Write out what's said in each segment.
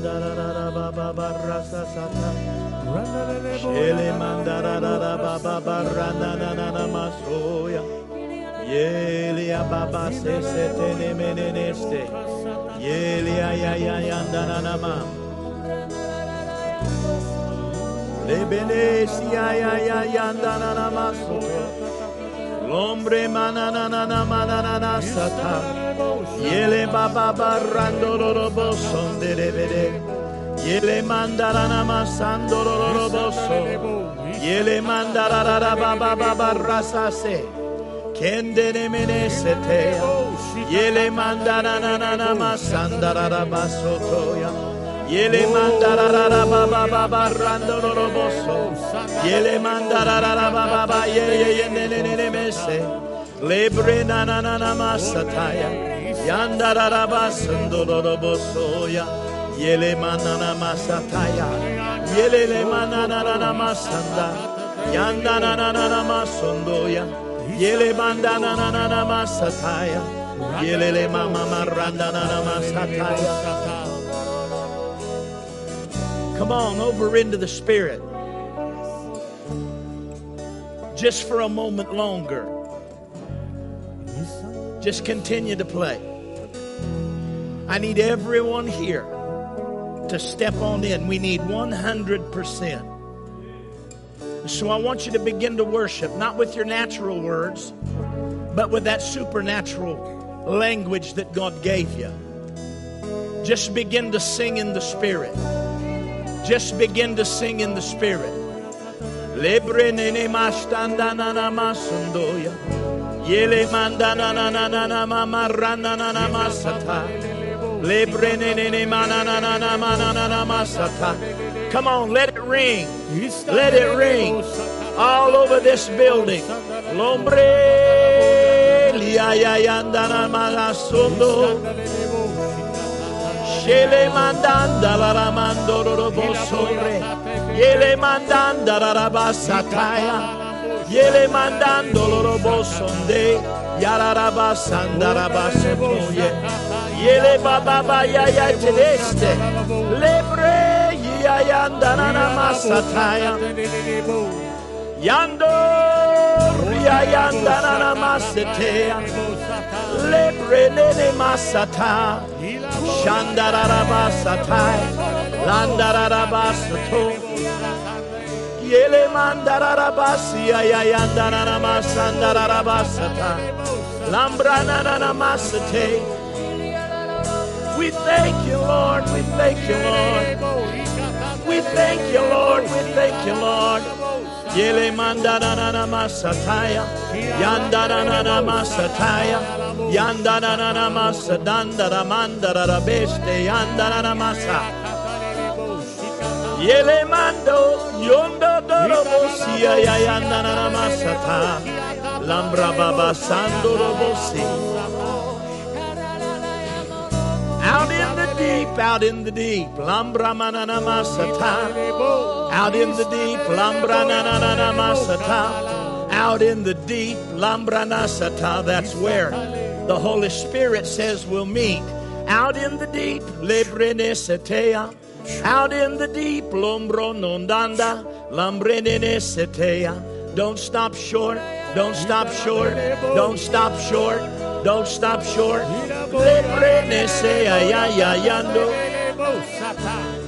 mandara baba barasa sata. Shele mandara baba barana na na na masoya. Yele baba se se te ne mene neste. Yele ya ya ya ya na na ma. Lebele si ya ya ya ya na na masoya. L'ombre mananana mananana sata. Yele baba barrando robo son de bede. Yele mandarana masando robo so. Yele mandarara baba baba rasase. Kende ne mene sete. Yele mandarana masandara basotoya. Yele mandarara baba baba rando robo so. Yele mandarara baba baba ye ye ye ne ne ne ne mese. Lebre na na na na masataya. Yele manana masataya. Yele le manana na masanda. Yandana na na na masondoya. Yele bandana na na na masataya. Yele le mama maranda na na masataya. Come on over into the spirit. Just for a moment longer. Just continue to play. I need everyone here to step on in. We need 100%. So I want you to begin to worship, not with your natural words, but with that supernatural language that God gave you. Just begin to sing in the Spirit. Just begin to sing in the Spirit. Yele mandana na na na na mama na masata. Come on, let it ring. Let it ring all over this building. Lombre liya ya yanda na malasundo. Shele mandanda la ramando robo sobre. Yele mandanda la rabasataya. Yele mandando lo robo sonde. Yara rabasanda rabasotoye. Yele baba ba ya tedeste. Lebre ya yanda na na masataya. Yando ya yanda na na masetea. Lebre nene masata. Shandararabasatai. Landararabasato. Yele mandararabasi ayayandararamasandararabasata. Lambrananamasate. We thank you, Lord. We thank you, Lord. We thank you, Lord. We thank you, Lord. Yele mandanana masataya, yandanana masataya, yandanana masadandara mandara beste, yandanana masa. Yele mando, yondo dorobosia, ya yandanana masata, lambra baba sando. Out in the deep, out in the deep, lambra manana masata. Out in the deep, lambra nanana masata. Out in the deep, lambra nasata. That's where the Holy Spirit says we'll meet. Out in the deep, lebrene setea. Out in the deep, lombro nondanda, lambrene setea. Don't stop short. Don't stop short. Don't stop short. Don't stop short. Lebrene sea ya ya yando.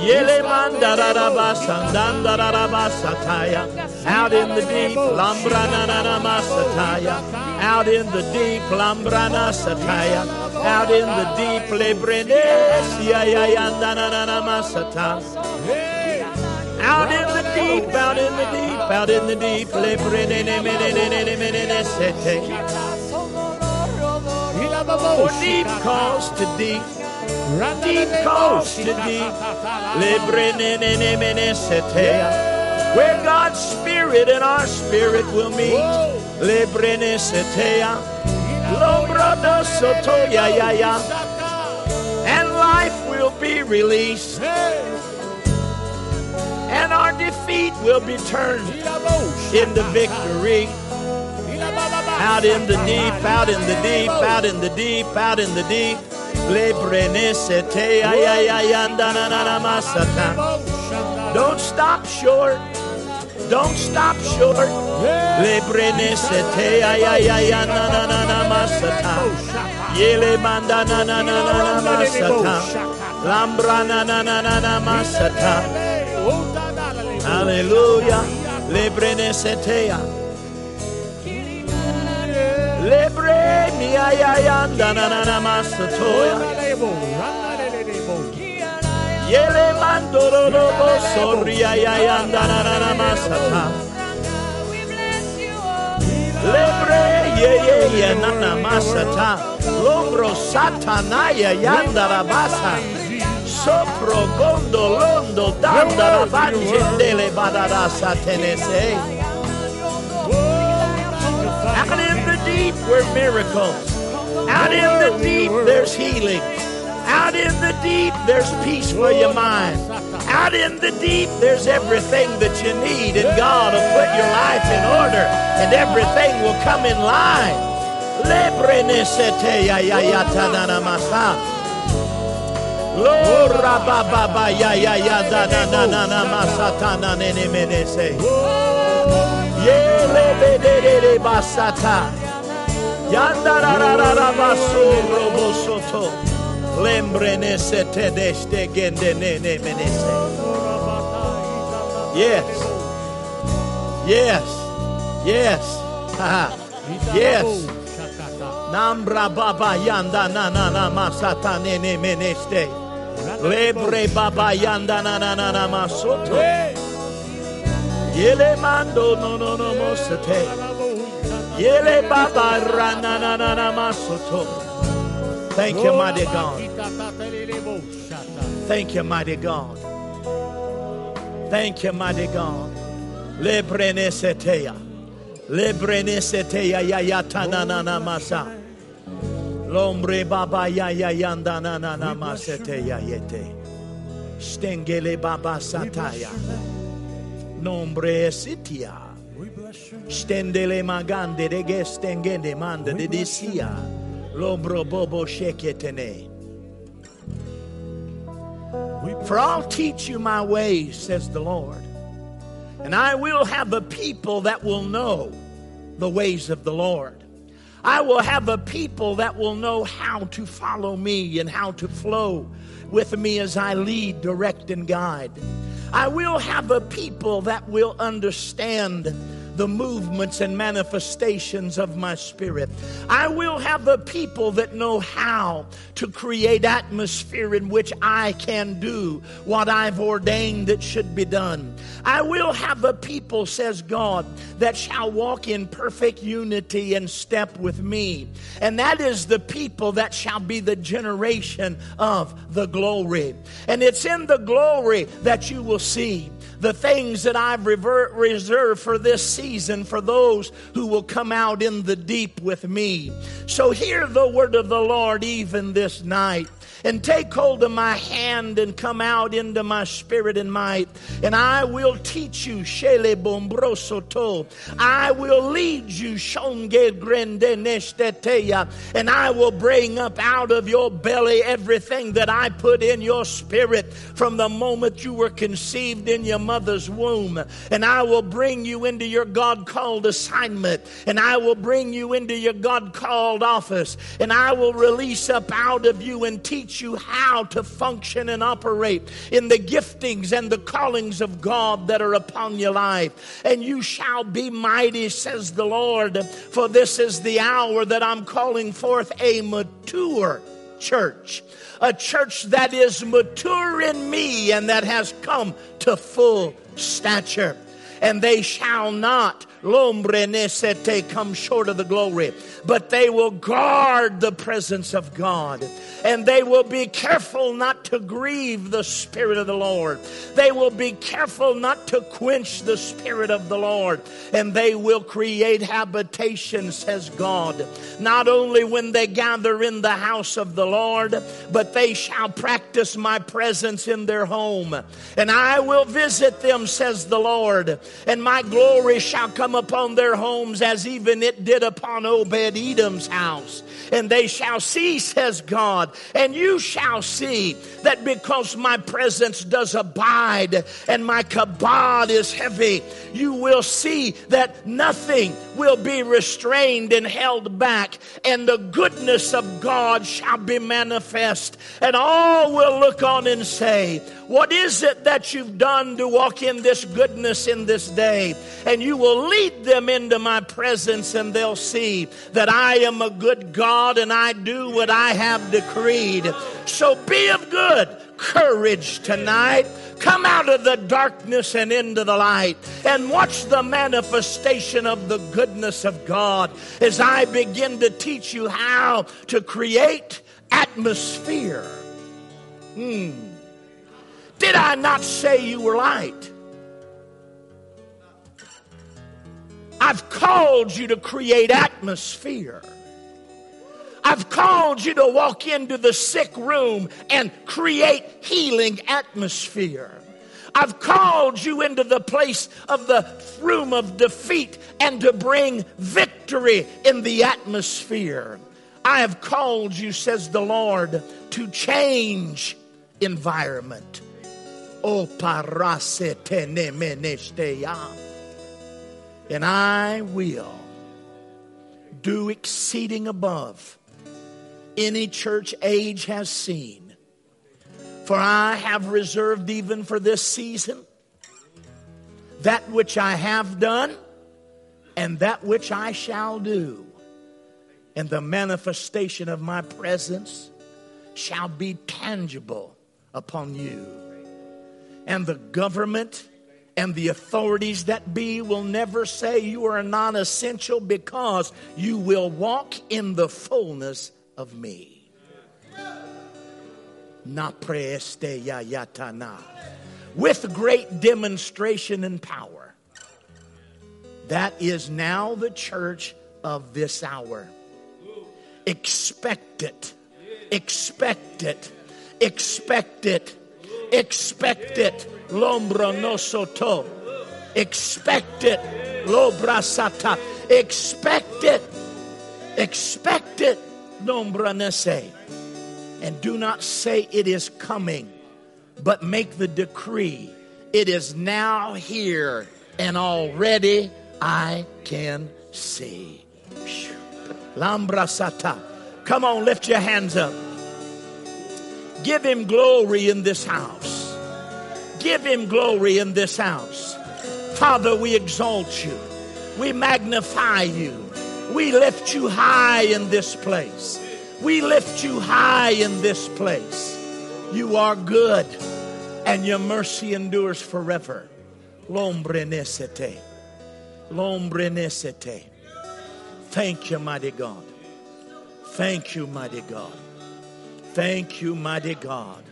Yele mandarabasandandarabastataya. Out in the deep, lambrananamasataya. Out in the deep, lambranasataya. Out in the deep, lebrenesia Out in the deep, out in the deep, out in the deep, lebrenenemenenenemenenesete. For oh, deep calls to deep. Deep calls to deep. Where God's spirit and our spirit will meet. And life will be released. And our defeat will be turned into victory. Out in the deep, out in the deep, out in the deep, out in the deep. Don't stop short. Don't stop short. Lebrenesete ayayayandananamasata. Yele mandanananamasata. Lambranananamasata. Hallelujah. Lebrenesetea. Lebre miayayandananamasatoya. Yele mandorobo soria yayandana masata. Lebre ye ye ye nana masata. Lombro satanaya yandara basa. Sopro gondo londo dandara banjendele badara satenese. Deep were miracles. Out in the deep there's healing. Out in the deep, there's peace for your mind. Out in the deep, there's everything that you need, and God will put your life in order, and everything will come in line. Yandararara Yes. Yes. Yes. Yes. Nambra baba yanda na na na masata nene meneste. Lebre baba yanda na na na na masoto. Yele mando no no no mosate. Yele baba rana na na na masoto. Thank you, mighty God. Thank you, mighty God. Thank you, mighty God. Le brenesetea. Le brenesetea ya ya tanana masa. Lombre baba ya ya yanda na na na masete ya yete. Stengele baba sataya. Nombre sitia. Stendele magande de gestengende manda de disia. Lombro bobo sheketene. For I'll teach you my ways, says the Lord. And I will have a people that will know the ways of the Lord. I will have a people that will know how to follow me and how to flow with me as I lead, direct, and guide. I will have a people that will understand the movements and manifestations of my spirit. I will have a people that know how to create atmosphere in which I can do what I've ordained that should be done. I will have a people, says God, that shall walk in perfect unity and step with me. And that is the people that shall be the generation of the glory. And it's in the glory that you will see the things that I've reserved for this season for those who will come out in the deep with me. So hear the word of the Lord even this night and take hold of my hand and come out into my spirit and might. And I will teach you, Shele Bombrosoto. I will lead you, Shonge Grende Nesteteya. And I will bring up out of your belly everything that I put in your spirit from the moment you were conceived in your mother's womb. And I will bring you into your God called assignment. And I will bring you into your God called office. And I will release up out of you and teach you how to function and operate in the giftings and the callings of God that are upon your life. And you shall be mighty, says the Lord, for this is the hour that I'm calling forth a mature church. A church that is mature in me and that has come to full stature. And they shall not Lombre nesete come short of the glory, but they will guard the presence of God. And they will be careful not to grieve the Spirit of the Lord. They will be careful not to quench the Spirit of the Lord. And they will create habitation, says God. Not only when they gather in the house of the Lord, but they shall practice my presence in their home. And I will visit them, says the Lord. And my glory shall come come upon their homes as even it did upon Obed Edom's house. And they shall see, says God, and you shall see that because my presence does abide and my kabod is heavy, you will see that nothing will be restrained and held back, and the goodness of God shall be manifest. And all will look on and say, What is it that you've done to walk in this goodness in this day? And you will lead them into my presence, and they'll see that I am a good God and I do what I have decreed. So be of good courage tonight. Come out of the darkness and into the light and watch the manifestation of the goodness of God as I begin to teach you how to create atmosphere. Hmm. Did I not say you were light? I've called you to create atmosphere. I've called you to walk into the sick room and create healing atmosphere. I've called you into the place of the room of defeat and to bring victory in the atmosphere. I have called you, says the Lord, to change environment. And I will do exceeding above any church age has seen. For I have reserved even for this season that which I have done and that which I shall do. And the manifestation of my presence shall be tangible upon you. And the government and the authorities that be will never say you are non essential because you will walk in the fullness of me. With great demonstration and power. That is now the church of this hour. Expect it. Expect it. Expect it. Expect it. Lombra no soto. Expect it. Lobra sata. Expect it. Expect it. Nombranese. And do not say it is coming, but make the decree. It is now here, and already I can see. Lambra sata. Come on, lift your hands up. Give him glory in this house. Give him glory in this house. Father, we exalt you. We magnify you. We lift you high in this place. We lift you high in this place. You are good, and your mercy endures forever. L'ombre nesete. L'ombre nesete. Thank you, mighty God. Thank you, mighty God. Thank you, mighty God.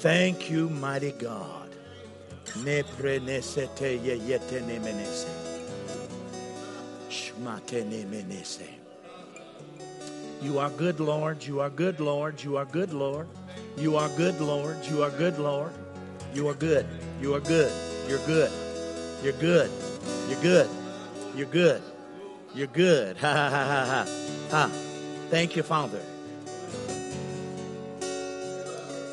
Thank you, mighty God. You are good, Lord. You are good, Lord. You are good, Lord. You are good, Lord. You are good, Lord. You are good. You are good. You're good. You're good. You're good. You're good. You're good. Ha ha ha ha. Ha. Thank you, Father.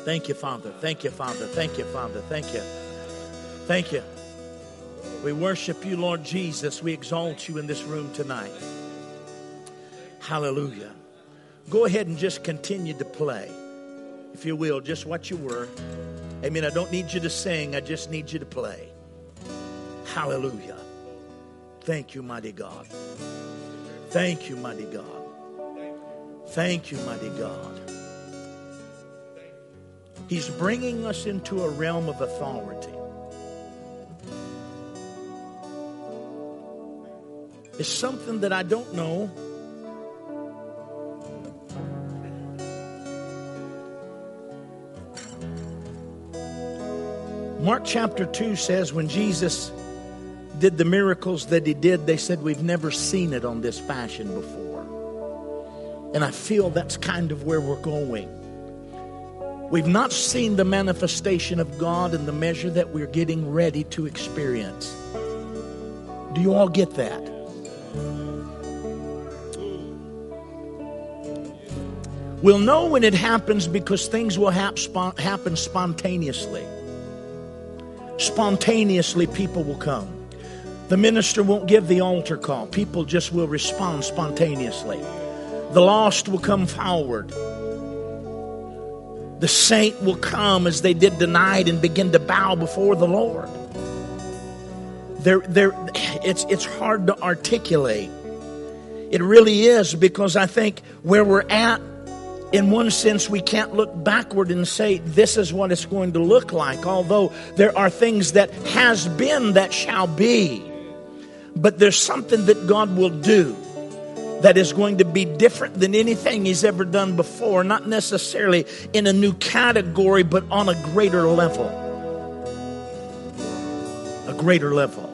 Thank you, Father. Thank you, Father. Thank you, Father. Thank you. Thank you. We worship you, Lord Jesus. We exalt you in this room tonight. Hallelujah. Go ahead and just continue to play, if you will, just what you were. Amen. I don't need you to sing, I just need you to play. Hallelujah. Thank you, mighty God. Thank you, mighty God. Thank you, mighty God. He's bringing us into a realm of authority. It's something that I don't know. Mark chapter 2 says when Jesus did the miracles that he did, they said, We've never seen it on this fashion before. And I feel that's kind of where we're going. We've not seen the manifestation of God in the measure that we're getting ready to experience. Do you all get that? We'll know when it happens because things will hap- spon- happen spontaneously. Spontaneously, people will come. The minister won't give the altar call, people just will respond spontaneously. The lost will come forward. The saint will come as they did tonight and begin to bow before the Lord. There, there, it's, it's hard to articulate. It really is because I think where we're at in one sense, we can't look backward and say, this is what it's going to look like, although there are things that has been that shall be. But there's something that God will do that is going to be different than anything He's ever done before, not necessarily in a new category, but on a greater level. A greater level.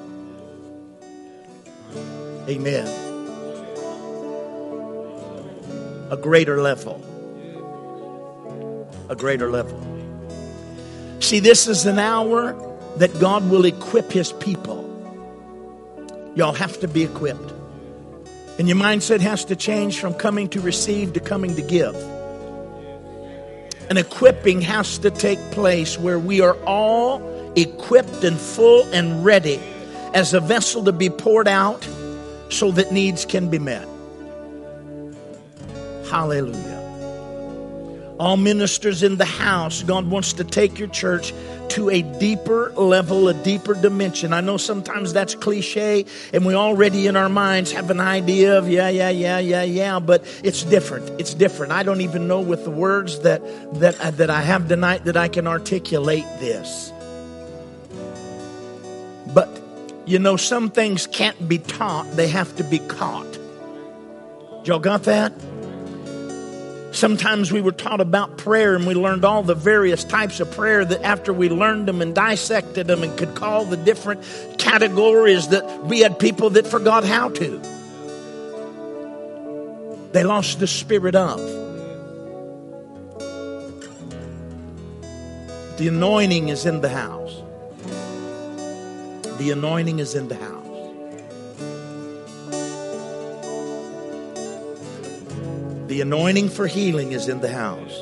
Amen. A greater level a greater level. See, this is an hour that God will equip His people. Y'all have to be equipped. And your mindset has to change from coming to receive to coming to give. An equipping has to take place where we are all equipped and full and ready as a vessel to be poured out so that needs can be met. Hallelujah all ministers in the house, God wants to take your church to a deeper level, a deeper dimension. I know sometimes that's cliche, and we already in our minds have an idea of, yeah, yeah, yeah, yeah, yeah, but it's different. It's different. I don't even know with the words that, that, uh, that I have tonight that I can articulate this. But, you know, some things can't be taught, they have to be caught. Y'all got that? Sometimes we were taught about prayer and we learned all the various types of prayer that after we learned them and dissected them and could call the different categories that we had people that forgot how to. They lost the spirit of. The anointing is in the house. The anointing is in the house. The anointing for healing is in the house.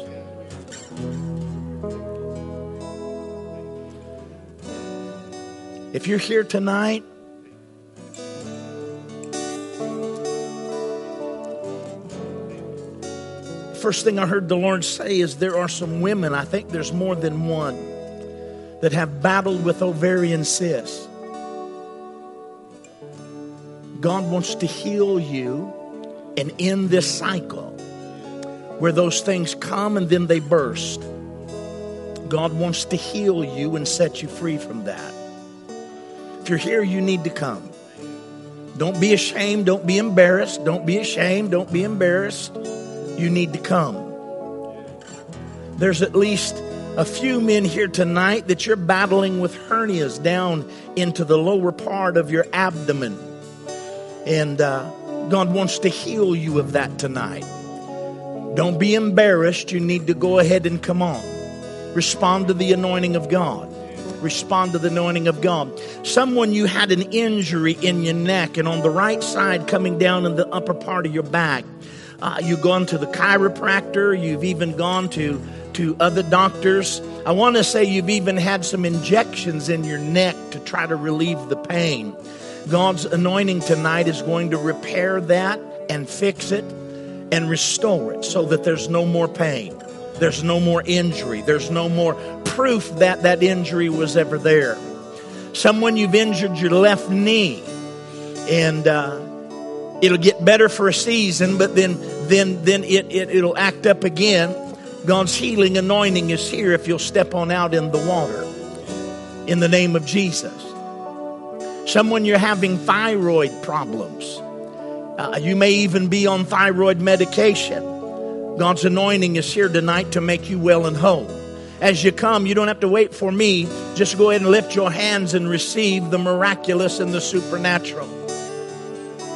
If you're here tonight, first thing I heard the Lord say is there are some women, I think there's more than one, that have battled with ovarian cysts. God wants to heal you and end this cycle where those things come and then they burst. God wants to heal you and set you free from that. If you're here, you need to come. Don't be ashamed. Don't be embarrassed. Don't be ashamed. Don't be embarrassed. You need to come. There's at least a few men here tonight that you're battling with hernias down into the lower part of your abdomen. And uh, God wants to heal you of that tonight. Don't be embarrassed. You need to go ahead and come on. Respond to the anointing of God. Respond to the anointing of God. Someone you had an injury in your neck and on the right side coming down in the upper part of your back. Uh, you've gone to the chiropractor. You've even gone to, to other doctors. I want to say you've even had some injections in your neck to try to relieve the pain. God's anointing tonight is going to repair that and fix it and restore it so that there's no more pain. There's no more injury. There's no more proof that that injury was ever there. Someone you've injured your left knee, and uh, it'll get better for a season, but then then then it, it it'll act up again. God's healing anointing is here if you'll step on out in the water in the name of Jesus. Someone you're having thyroid problems. Uh, you may even be on thyroid medication. God's anointing is here tonight to make you well and whole. As you come, you don't have to wait for me. Just go ahead and lift your hands and receive the miraculous and the supernatural.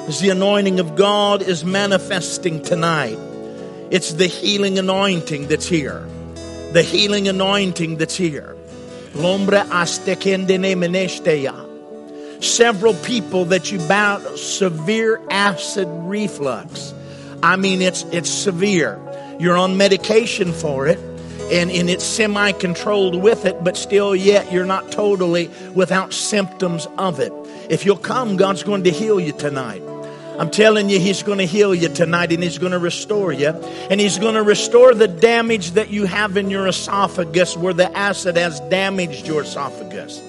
As the anointing of God is manifesting tonight, it's the healing anointing that's here. The healing anointing that's here. Menesteya. Several people that you battle severe acid reflux. I mean, it's, it's severe. You're on medication for it and, and it's semi controlled with it, but still, yet you're not totally without symptoms of it. If you'll come, God's going to heal you tonight. I'm telling you, He's going to heal you tonight and He's going to restore you. And He's going to restore the damage that you have in your esophagus where the acid has damaged your esophagus.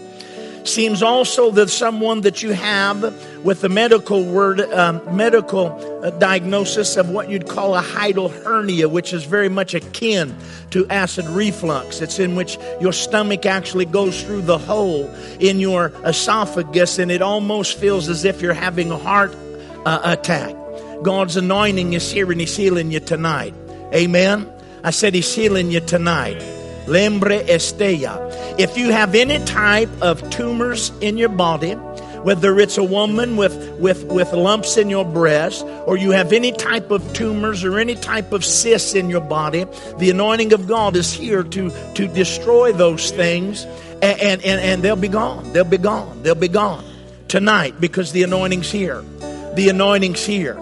Seems also that someone that you have with the medical word, um, medical uh, diagnosis of what you'd call a hiatal hernia, which is very much akin to acid reflux. It's in which your stomach actually goes through the hole in your esophagus, and it almost feels as if you're having a heart uh, attack. God's anointing is here, and He's healing you tonight. Amen. I said He's healing you tonight. Lembre Estella. If you have any type of tumors in your body, whether it's a woman with, with, with lumps in your breast, or you have any type of tumors or any type of cysts in your body, the anointing of God is here to, to destroy those things, and, and, and, and they'll be gone. They'll be gone. They'll be gone tonight because the anointing's here. The anointing's here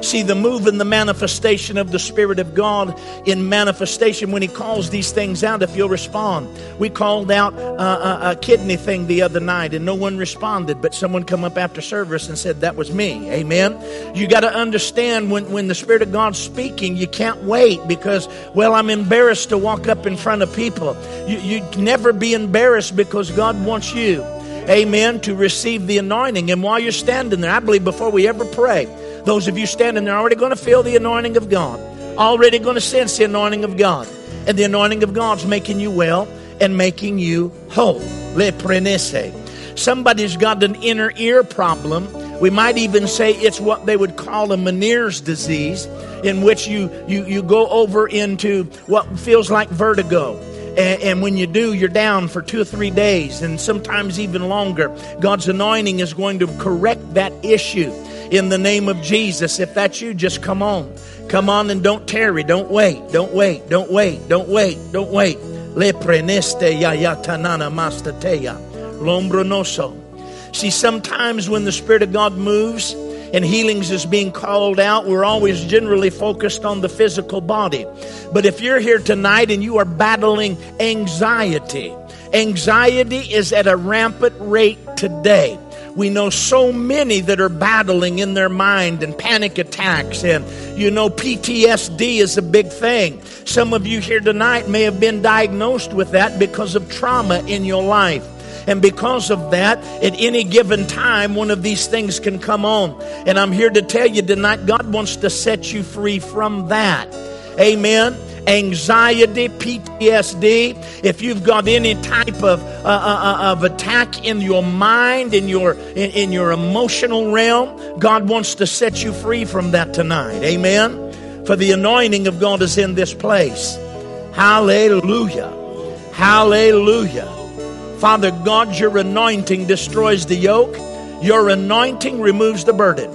see the move and the manifestation of the Spirit of God in manifestation when He calls these things out. If you'll respond, we called out a, a, kidney thing the other night, and no one responded, but someone come up after service and said that was me. Amen. You got to understand when when the Spirit of God's speaking, you can't wait because well, I'm embarrassed to walk up in front of people. You you never be embarrassed because God wants you amen, to receive the anointing. And while you're standing there, I believe before we ever pray, those of you standing there already going to feel the anointing of God, already going to sense the anointing of God. And the anointing of God's making you well and making you whole. Le prenese. Somebody's got an inner ear problem. We might even say it's what they would call a Meniere's disease, in which you, you, you go over into what feels like vertigo. And, and, when you do, you're down for two or three days, and sometimes even longer. God's anointing is going to correct that issue in the name of Jesus. If that's you, just come on. Come on and don't tarry. Don't wait. Don't wait. Don't wait. Don't wait. Don't wait. Le preneste ya mastateya. Lombronoso. See, sometimes when the Spirit of God moves, and healings is being called out, we're always generally focused on the physical body. But if you're here tonight and you are battling anxiety, anxiety is at a rampant rate today. We know so many that are battling in their mind and panic attacks, and you know, PTSD is a big thing. Some of you here tonight may have been diagnosed with that because of trauma in your life. And because of that, at any given time, one of these things can come on. And I'm here to tell you tonight, God wants to set you free from that. Amen anxiety, PTSD, if you've got any type of, uh, uh, uh, of attack in your mind, in your, in, in your emotional realm, God wants to set you free from that tonight. Amen. For the anointing of God is in this place. Hallelujah. Hallelujah. Father God, your anointing destroys the yoke. Your anointing removes the burden.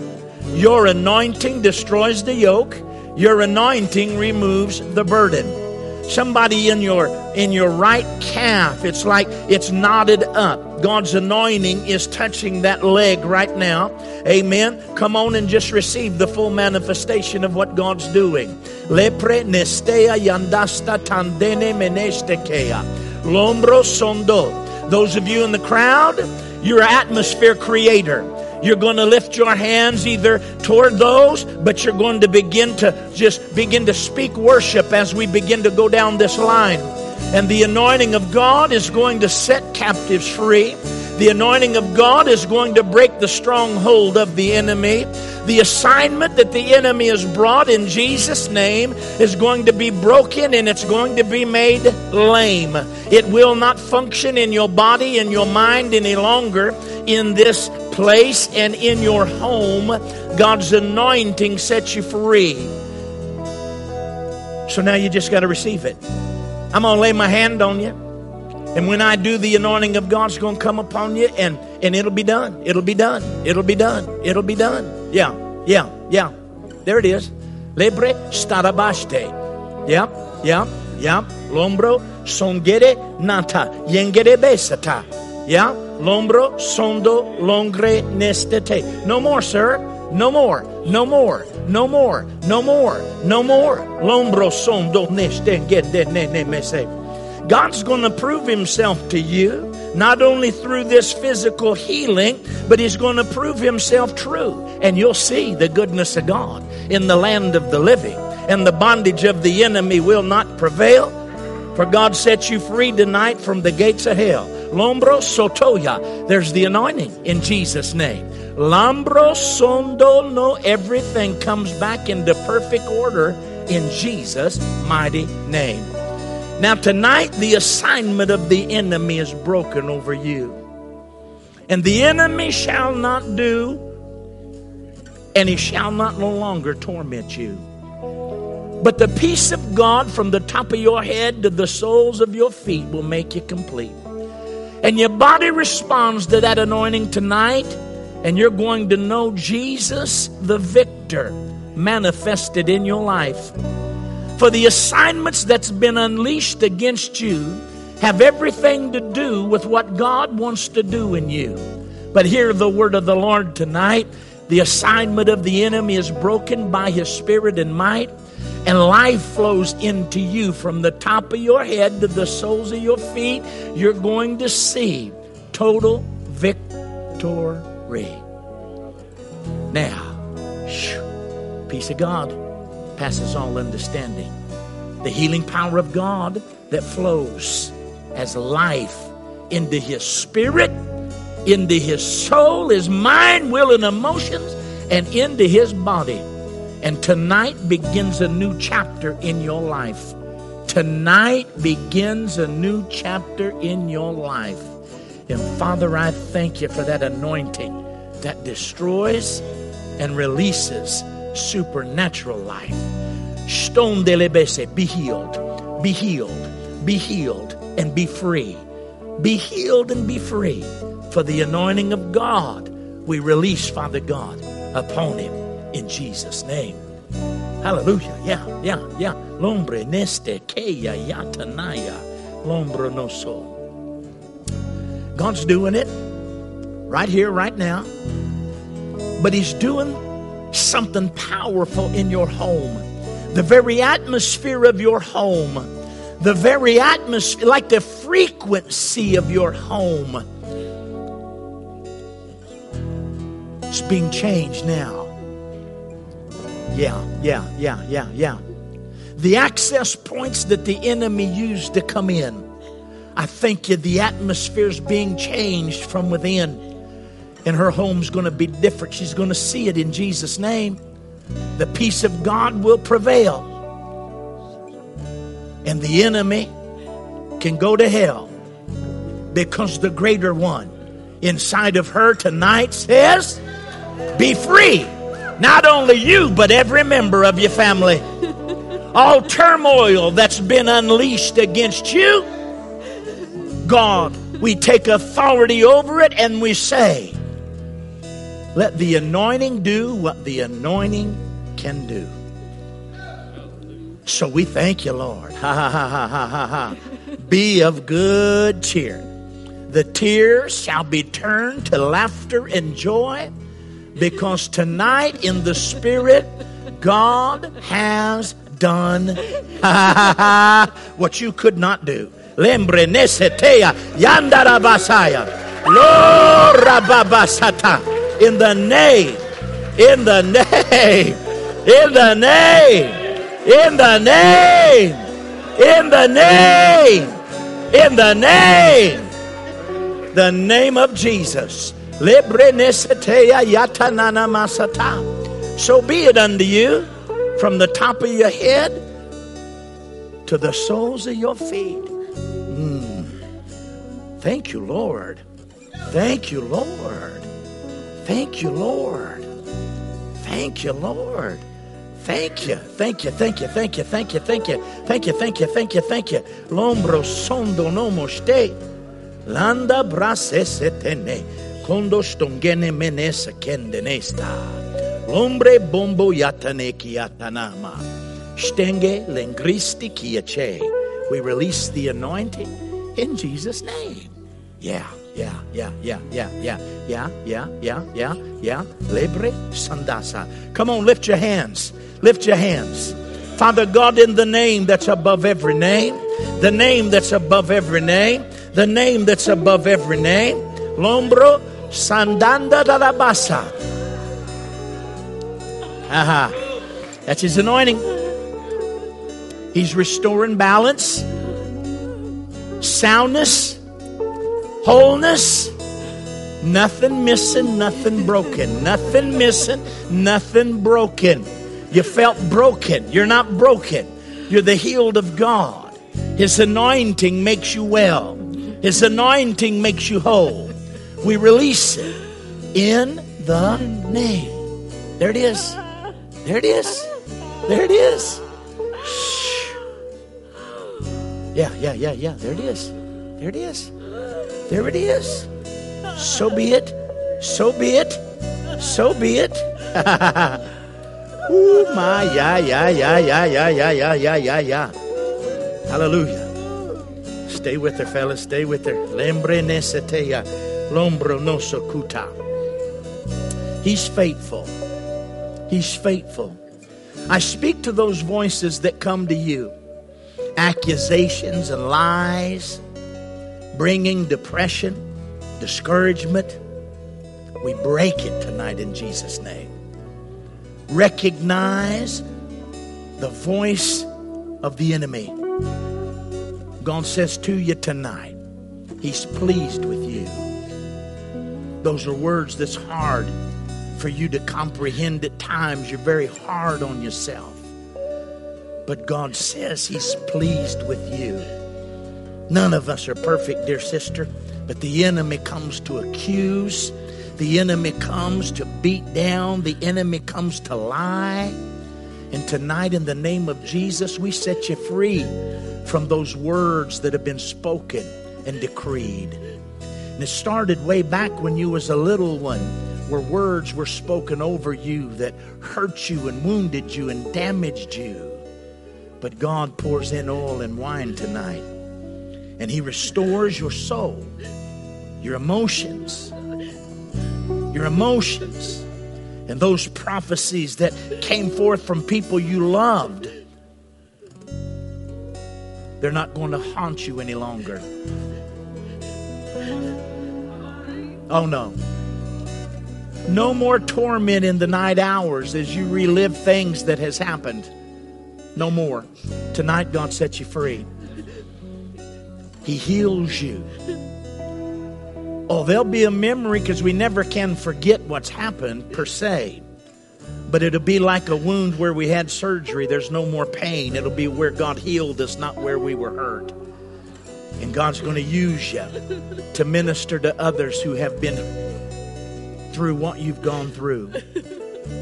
Your anointing destroys the yoke. Your anointing removes the burden. Somebody in your in your right calf, it's like it's knotted up. God's anointing is touching that leg right now. Amen. Come on and just receive the full manifestation of what God's doing. Lepre nestea yandasta tandene menestekea. Lombro sondo. Those of you in the crowd, you're atmosphere creator. You're going to lift your hands either toward those, but you're going to begin to just begin to speak worship as we begin to go down this line. And the anointing of God is going to set captives free. The anointing of God is going to break the stronghold of the enemy. The assignment that the enemy has brought in Jesus' name is going to be broken and it's going to be made lame. It will not function in your body and your mind any longer in this place and in your home, God's anointing sets you free. So now you just got to receive it. I'm going to lay my hand on you. And when I do, the anointing of God's going to come upon you and, and it'll be done. It'll be done. It'll be done. It'll be done. Yeah, yeah, yeah. There it is. Lebre starabaste. Yeah, yeah, yeah. Lombro songere nata. Yengere besata. Yeah. Lombro, sondo, longre, nestete. No more, sir. No more. No more. No more. No more. No more. Lombro, sondo, neste. God's going to prove himself to you, not only through this physical healing, but he's going to prove himself true. And you'll see the goodness of God in the land of the living. And the bondage of the enemy will not prevail. For God sets you free tonight from the gates of hell. Lombro sotoya. There's the anointing in Jesus' name. Lambro sondo no. Everything comes back into perfect order in Jesus' mighty name. Now, tonight, the assignment of the enemy is broken over you. And the enemy shall not do, and he shall not no longer torment you. But the peace of God from the top of your head to the soles of your feet will make you complete. And your body responds to that anointing tonight, and you're going to know Jesus the victor manifested in your life. For the assignments that's been unleashed against you have everything to do with what God wants to do in you. But hear the word of the Lord tonight. The assignment of the enemy is broken by his spirit and might, and life flows into you from the top of your head to the soles of your feet. You're going to see total victory. Now, peace of God passes all understanding. The healing power of God that flows as life into his spirit, into his soul, his mind, will, and emotions, and into his body. And tonight begins a new chapter in your life. Tonight begins a new chapter in your life. And Father, I thank you for that anointing that destroys and releases supernatural life. Stone delebese, be healed, be healed, be healed, and be free. Be healed and be free. For the anointing of God, we release, Father God, upon him in Jesus' name. Hallelujah. Yeah, yeah, yeah. Lombre neste keya yatanaya. Lombre no so. God's doing it right here, right now. But He's doing something powerful in your home. The very atmosphere of your home, the very atmosphere, like the frequency of your home, it's being changed now. Yeah, yeah, yeah, yeah, yeah. The access points that the enemy used to come in. I thank you, the atmosphere is being changed from within and her home's going to be different. She's going to see it in Jesus' name. The peace of God will prevail. And the enemy can go to hell because the greater one inside of her tonight says, Be free. Not only you, but every member of your family. All turmoil that's been unleashed against you, God, we take authority over it and we say, let the anointing do what the anointing can do. So we thank you, Lord. Ha ha ha ha ha ha ha. Be of good cheer. The tears shall be turned to laughter and joy because tonight in the Spirit, God has done what you could not do. Lembre nesetea yandara basaya. Lo rababasata in the name, in the name, in the name, in the name, in the name, in the name, the name of Jesus. So be it unto you from the top of your head to the soles of your feet. Mm. Thank you, Lord. Thank you, Lord. Thank you, Lord. Thank you, Lord. Thank you, thank you, thank you, thank you, thank you, thank you, thank you, thank you, thank you, thank you. Lombro sondo no moste. Landa brase setene. Kondo stongene menesa kendenesta. Lombre bombo yatane lengristi. We release the anointing in Jesus' name. Yeah. Yeah, yeah, yeah, yeah, yeah, yeah, yeah, yeah, yeah, yeah. Lebre sandasa. Come on, lift your hands. Lift your hands. Father God, in the name that's above every name, the name that's above every name, the name that's above every name, Lombro Sandanda da la Basa. Aha. That's his anointing. He's restoring balance, soundness, wholeness. Nothing missing, nothing broken. Nothing missing, nothing broken. You felt broken. You're not broken. You're the healed of God. His anointing makes you well. His anointing makes you whole. We release it in the name. There it is. There it is. There it is. Yeah, yeah, yeah, yeah. There it is. There it is. There it is. So be it. So be it. So be it. Ooh, my, yeah, yeah, yeah, yeah, yeah, yeah, yeah, yeah, yeah, yeah. Hallelujah. Stay with her, fellas. Stay with her. Lembre neseteya, lombro. He's faithful. He's faithful. I speak to those voices that come to you accusations and lies, bringing depression, discouragement. We break it tonight in Jesus' name. Recognize the voice of the enemy. God says to you tonight, He's pleased with you. Those are words that's hard for you to comprehend at times. You're very hard on yourself. But God says He's pleased with you. None of us are perfect, dear sister, but the enemy comes to accuse the enemy comes to beat down, the enemy comes to lie. And tonight, in the name of Jesus, we set you free from those words that have been spoken and decreed. And it started way back when you was a little one, where words were spoken over you that hurt you and wounded you and damaged you. But God pours in oil and wine tonight, and He restores your soul, your emotions, your emotions, and those prophecies that came forth from people you loved. They're not going to haunt you any longer. Oh no. No more torment in the night hours as you relive things that has happened. No more. Tonight God sets you free. He heals you. Oh, there'll be a memory because we never can forget what's happened per se. But it'll be like a wound where we had surgery. There's no more pain. It'll be where God healed us, not where we were hurt. And God's going to use you to minister to others who have been through what you've gone through.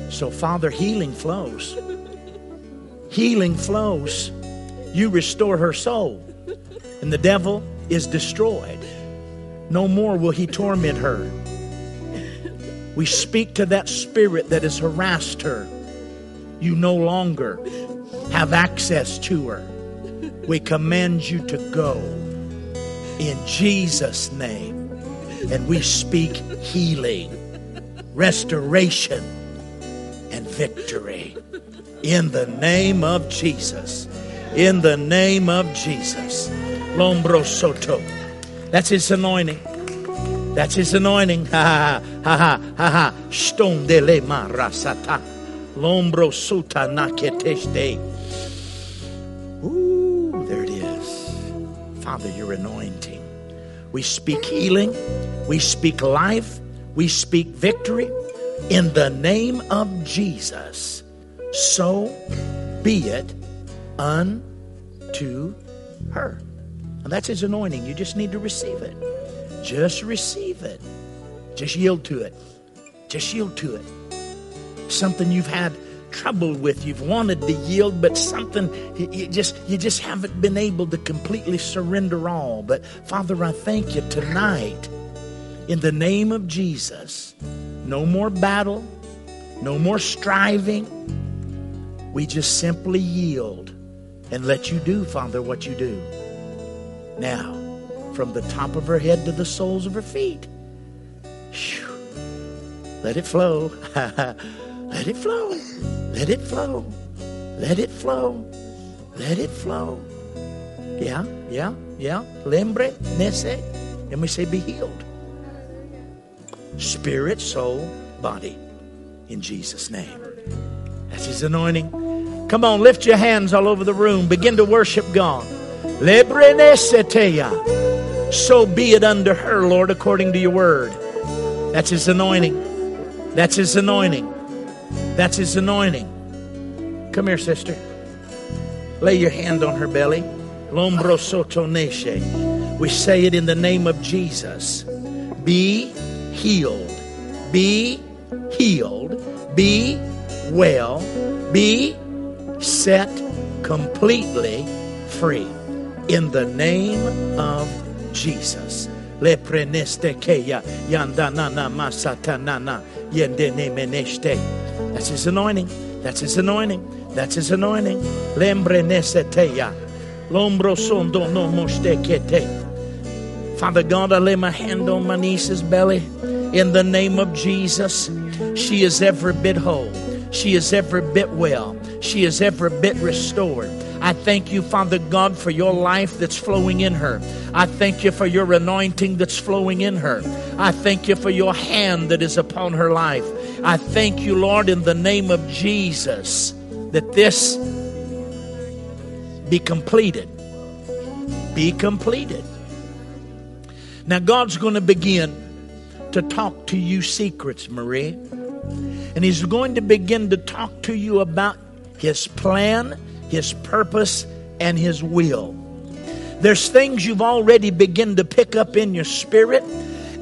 So, Father, healing flows. Healing flows. You restore her soul, and the devil is destroyed. No more will he torment her. We speak to that spirit that has harassed her. You no longer have access to her. We command you to go in Jesus' name. And we speak healing, restoration, and victory in the name of Jesus. In the name of Jesus. Lombro Soto. That's his anointing. That's his anointing. Ha ha ha ha ha. Stone de le marasata. Lombro suta naketeste. Ooh, there it is. Father, your anointing. We speak healing. We speak life. We speak victory. In the name of Jesus. So be it unto her. And that's His anointing. You just need to receive it. Just receive it. Just yield to it. Just yield to it. Something you've had trouble with, you've wanted to yield, but something you just you just haven't been able to completely surrender all. But Father, I thank you tonight in the name of Jesus. No more battle, no more striving. We just simply yield and let you do, Father, what you do. Now, from the top of her head to the soles of her feet. Whew. Let it flow. Let it flow. Let it flow. Let it flow. Let it flow. Yeah, yeah, yeah. Lembre, nese. And we say, be healed. Spirit, soul, body. In Jesus' name. That's his anointing. Come on, lift your hands all over the room. Begin to worship God. Lebre neseteya. So be it unto her, Lord, according to your word. That's his anointing. That's his anointing. That's his anointing. Come here, sister. Lay your hand on her belly. Lombro soto neshe. We say it in the name of Jesus. Be healed. Be healed. Be well. Be set completely free. In the name of Jesus. Le preneste keya yandanana masatanana yendene meneste. That's his anointing. That's his anointing. That's his anointing. Lembre neseteya. Lombro sondo no kete. Father God, I lay my hand on my niece's belly in the name of Jesus. She is every bit whole. She is every bit well. She is every bit restored. I thank you, Father God, for your life that's flowing in her. I thank you for your anointing that's flowing in her. I thank you for your hand that is upon her life. I thank you, Lord, in the name of Jesus, that this be completed. Be completed. Now, God's going to begin to talk to you secrets, Marie. And He's going to begin to talk to you about His plan his purpose, and His will. There's things you've already begun to pick up in your spirit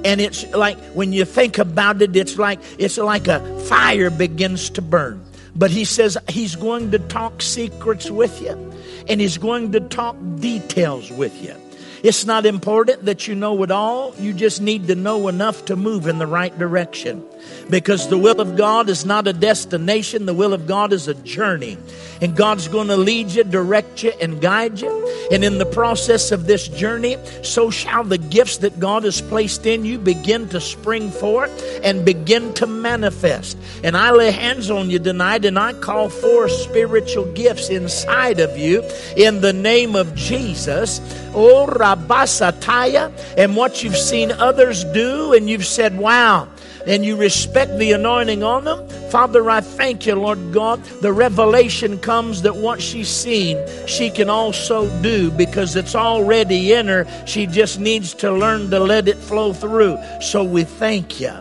and it's like when you think about it it's like it's like a fire begins to burn but he says he's going to talk secrets with you and he's going to talk details with you it's not important that you know it all. You just need to know enough to move in the right direction. Because the will of God is not a destination, the will of God is a journey. And God's going to lead you, direct you, and guide you. And in the process of this journey, so shall the gifts that God has placed in you begin to spring forth and begin to manifest. And I lay hands on you tonight and I call forth spiritual gifts inside of you in the name of Jesus. Oh, Rabasataya. And what you've seen others do, and you've said, wow and you respect the anointing on them, Father, I thank you, Lord God. The revelation comes that what she's seen, she can also do because it's already in her. She just needs to learn to let it flow through. So we thank you.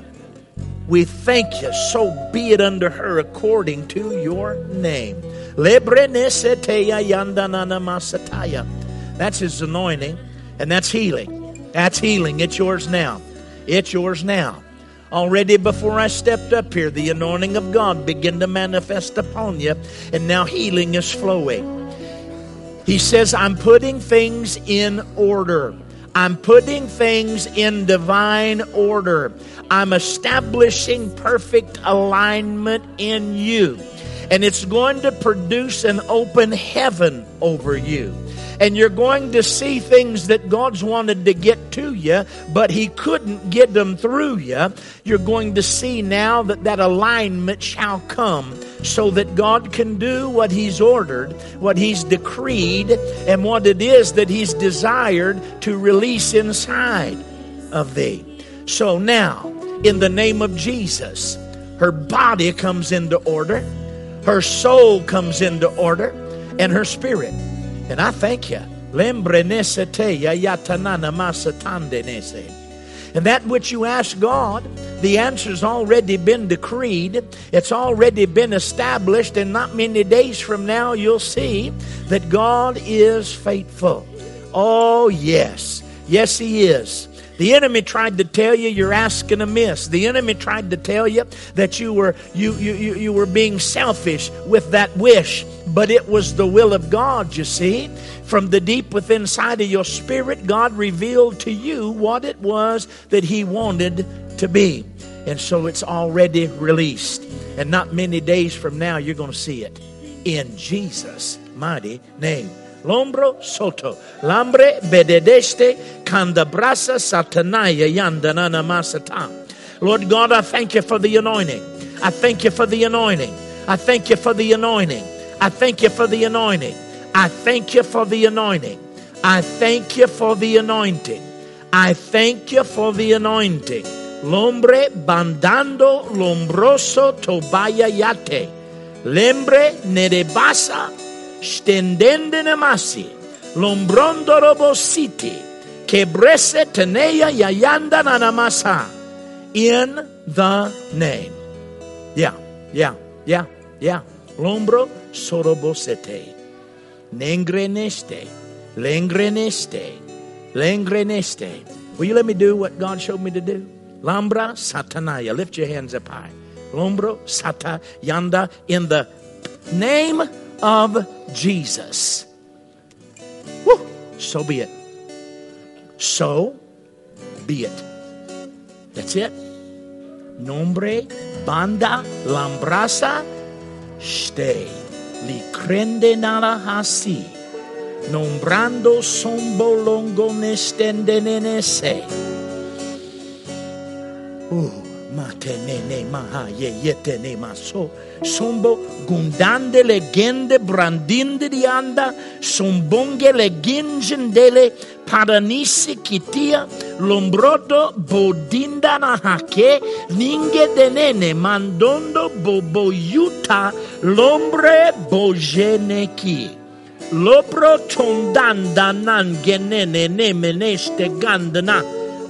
We thank you. So be it unto her according to your name. That's his anointing, and that's healing. That's healing. It's yours now. It's yours now. Already before I stepped up here, the anointing of God began to manifest upon you, and now healing is flowing. He says, I'm putting things in order. I'm putting things in divine order. I'm establishing perfect alignment in you. And it's going to produce an open heaven over you and you're going to see things that God's wanted to get to you, but He couldn't get them through you. You're going to see now that that alignment shall come so that God can do what He's ordered, what He's decreed, and what it is that He's desired to release inside of thee. So now, in the name of Jesus, her body comes into order, her soul comes into order, and her spirit. And I thank you. And that which you ask God, the answer's already been decreed. It's already been established, and not many days from now you'll see that God is faithful. Oh, yes. Yes, He is. The enemy tried to tell you you're asking amiss. The enemy tried to tell you that you were you, you, you, you were being selfish with that wish, but it was the will of God, you see. From the deep within side of your spirit, God revealed to you what it was that He wanted to be. And so it's already released. And not many days from now, you're going to see it. In Jesus' mighty name. Lombro soto. Lambre bededeste kandabrasa satanaya yandanana masata. Lord God, I thank you for the anointing. I thank you for the anointing. I thank you for the anointing. I thank you for the anointing. I thank you for the anointing. I thank you for the anointing. I thank you for the anointing. Lombre bandando lombroso tobaya yate. Lembre nerebasa stendende namasi. Lombrondo robositi. Kebrese teneya yayanda nanamasa. In the name. Yeah, yeah, yeah, yeah. Lombro sorobosete. Nengreneste. Lengreneste. Lengreneste. Will you let me do what God showed me to do? Lambra satanaya. Lift your hands up high. Lombro sata yanda in the name of Jesus. Woo! So be it. So be it. That's it. Nombre banda lambrasa stay. Li crende nala hasi. Nombrando sombo longo nestende nenese. Uh, mate nene maha ye yete ne maso. Sombo gundande legende brandinde dianda. Sombonge legingendele paranisi kitia. Lombrodo bodinda na hake. Ninge denene mandondo boboyuta. Lombre bojeneki. Lopro tondanda nan genene ne meneste gandana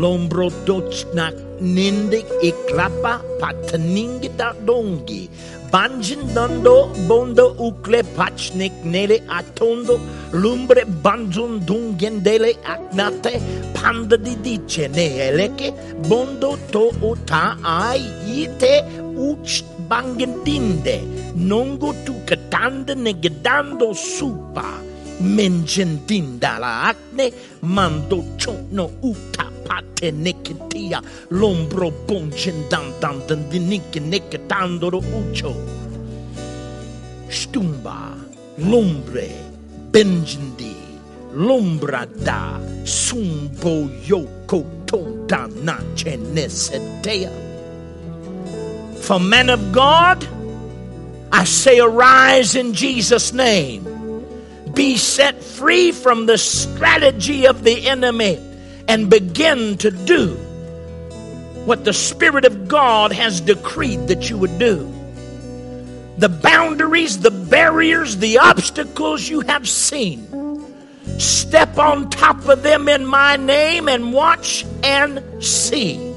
lombro dochnak nindik iklapa pataningi da dongi banjin dando bondo ukle pachnik nele atondo lumbre banjun dungendele aknate panda di dice ne eleke bondo to uta ai ite uch bangendinde nongo tu katanda negedando supa. Mengendinda la acne mando chono uta pate neketia lombro bonjen dan dan dan di nike neketandoro ucho. Stumba lombre benjendi lombra da sumbo yoko tonda na chenesetea for men of God I say arise in Jesus name. Be set free from the strategy of the enemy and begin to do what the Spirit of God has decreed that you would do. The boundaries, the barriers, the obstacles you have seen, step on top of them in my name and watch and see.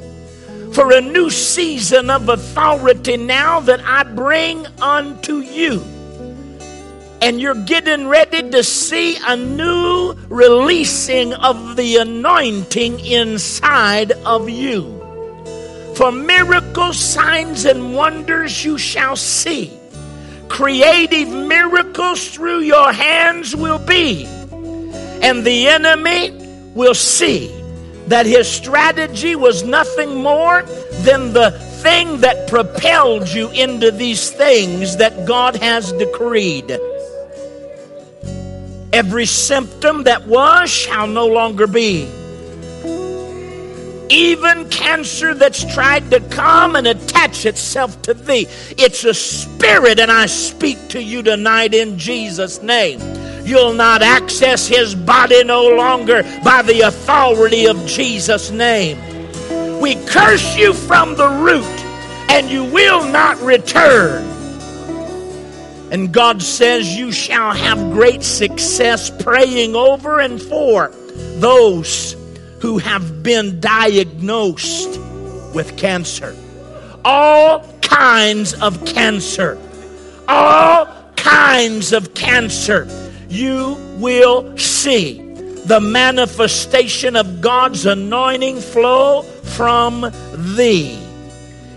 For a new season of authority now that I bring unto you and you're getting ready to see a new releasing of the anointing inside of you. For miracles, signs, and wonders you shall see. Creative miracles through your hands will be. And the enemy will see that his strategy was nothing more than the thing that propelled you into these things that God has decreed. Every symptom that was shall no longer be. Even cancer that's tried to come and attach itself to thee, it's a spirit, and I speak to you tonight in Jesus' name. You'll not access his body no longer by the authority of Jesus' name. We curse you from the root, and you will not return. And God says you shall have great success praying over and for those who have been diagnosed with cancer. All kinds of cancer. All kinds of cancer you will see the manifestation of God's anointing flow from thee.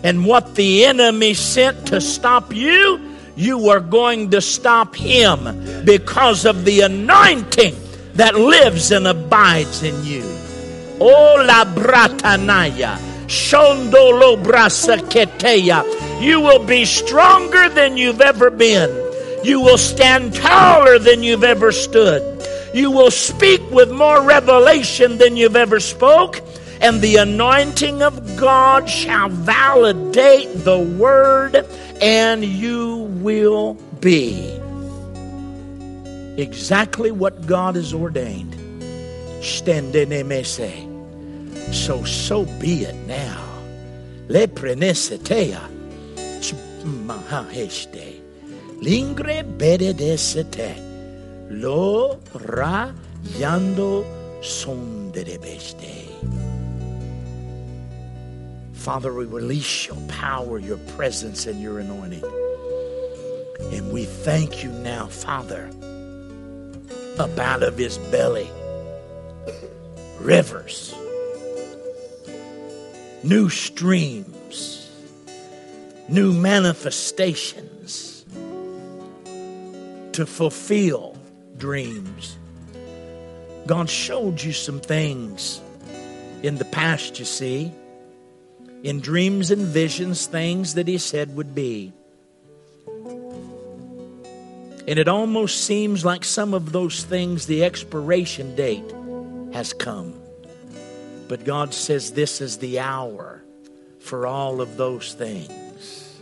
And what the enemy sent to stop you, you are going to stop him because of the anointing that lives and abides in you. Oh la bratanaya, shondolo brasaketeya. You will be stronger than you've ever been. You will stand taller than you've ever stood. You will speak with more revelation than you've ever spoke and the anointing of God shall validate the word, and you will be exactly what God has ordained. So, so be it now. Le prenesetea. Mahaheste. Lingre bededesete. Lo ra yando sonderebeste. Father, we release your power, your presence, and your anointing. And we thank you now, Father, up out of his belly, rivers, new streams, new manifestations to fulfill dreams. God showed you some things in the past, you see in dreams and visions things that he said would be. And it almost seems like some of those things, the expiration date has come. But God says this is the hour for all of those things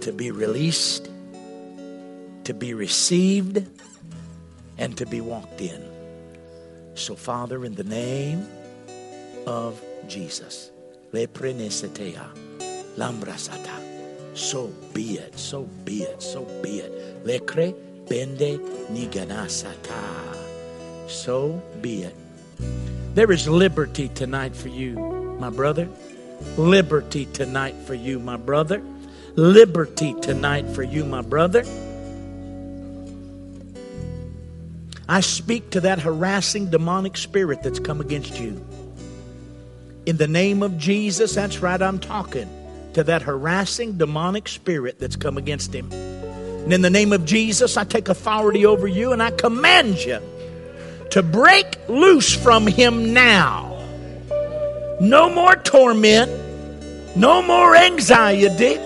to be released, to be received, and to be walked in. So, Father, in the name of Jesus. Leprenesetea. Lambrasata. So be it, so be it, so be it. Lekre bende niganasata. So be it. There is liberty tonight for you, my brother. Liberty tonight for you, my brother. Liberty tonight for you, my brother. I speak to that harassing demonic spirit that's come against you. In the name of Jesus, that's right, I'm talking to that harassing demonic spirit that's come against him. And in the name of Jesus, I take authority over you and I command you to break loose from him now. No more torment, no more anxiety,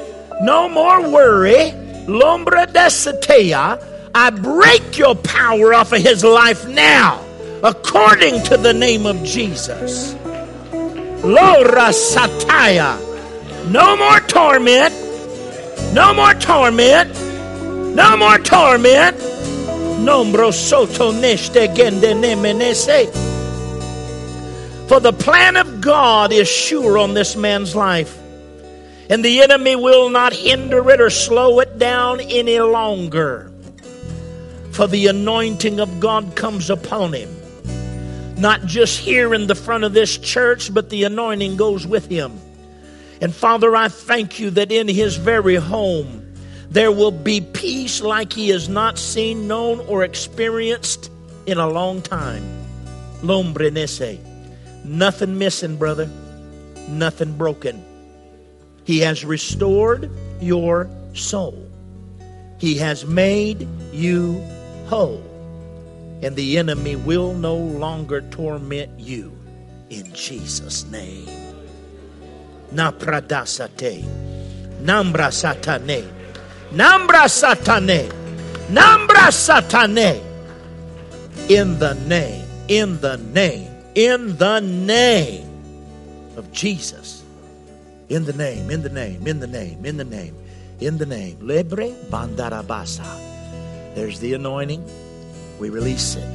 no more worry. Lombra desatea. I break your power off of his life now, according to the name of Jesus. Lora Sataya. No more torment. No more torment. No more torment. Nombro soto neste gende nemenese. For the plan of God is sure on this man's life. And the enemy will not hinder it or slow it down any longer. For the anointing of God comes upon him not just here in the front of this church, but the anointing goes with him. And Father, I thank you that in his very home there will be peace like he has not seen, known, or experienced in a long time. Lombre nese. Nothing missing, brother. Nothing broken. He has restored your soul. He has made you whole and the enemy will no longer torment you in Jesus' name. Napradasate, Nambra Satane, Nambra Satane, Nambra Satane. In the name, in the name, in the name of Jesus. In the name, in the name, in the name, in the name, in the name. Lebre Bandarabasa. There's the anointing. We release it.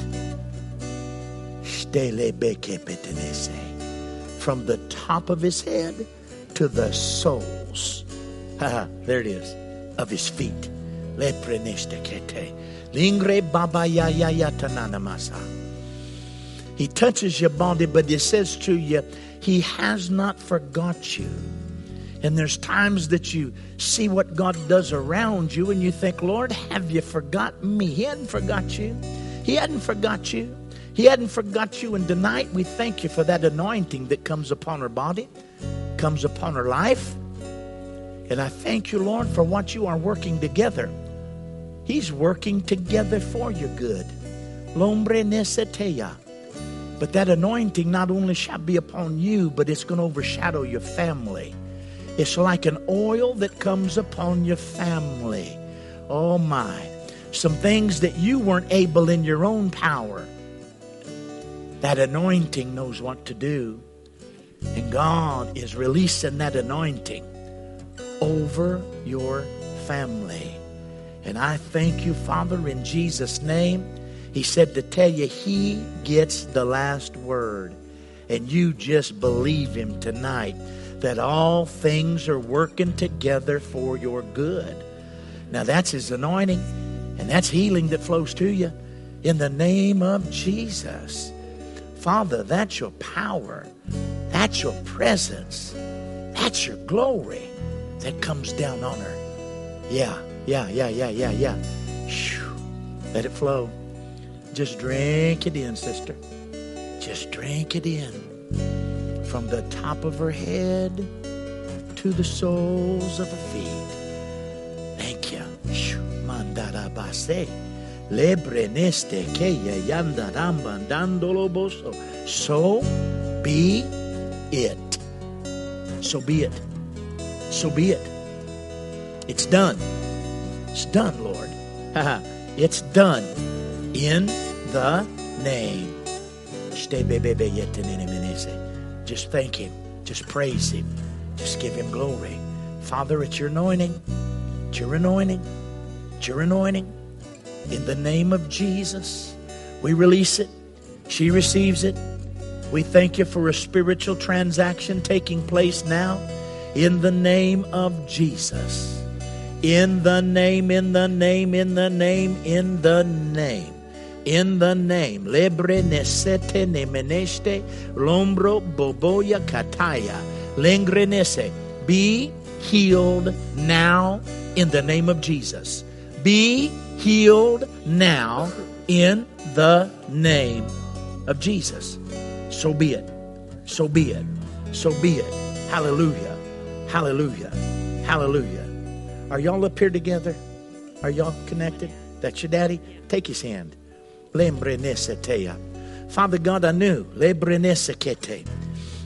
From the top of his head to the soles. there it is. Of his feet. He touches your body, but he says to you, He has not forgot you. And there's times that you see what God does around you and you think, Lord, have you forgotten me? He hadn't forgot you. He hadn't forgot you. He hadn't forgot you. And tonight we thank you for that anointing that comes upon her body, comes upon her life. And I thank you, Lord, for what you are working together. He's working together for your good. Lombre neseteya. But that anointing not only shall be upon you, but it's going to overshadow your family. It's like an oil that comes upon your family. Oh my. Some things that you weren't able in your own power. That anointing knows what to do. And God is releasing that anointing over your family. And I thank you, Father, in Jesus' name. He said to tell you, He gets the last word. And you just believe Him tonight that all things are working together for your good. Now, that's His anointing, and that's healing that flows to you in the name of Jesus. Father, that's your power, that's your presence, that's your glory that comes down on her. Yeah, yeah, yeah, yeah, yeah, yeah. Whew. Let it flow. Just drink it in, sister. Just drink it in. From the top of her head to the soles of her feet. Mandara base. Lebre neste keya yanda rambandandolo boso. So be it. So be it. So be it. It's done. It's done, Lord. it's done in the name. Just thank Him. Just praise Him. Just give Him glory. Father, it's your anointing. It's your anointing. It's your anointing. In the name of Jesus, we release it. She receives it. We thank you for a spiritual transaction taking place now. In the name of Jesus. In the name, in the name, in the name, in the name in the name. Lebre nesete nemeneste lombro boboya kataya lengrenese. Be healed now in the name of Jesus. Be healed now in the name of Jesus. So be it. So be it. So be it. Hallelujah. Hallelujah. Hallelujah. Are y'all up here together? Are y'all connected? That's your daddy? Take his hand. Father God, I knew.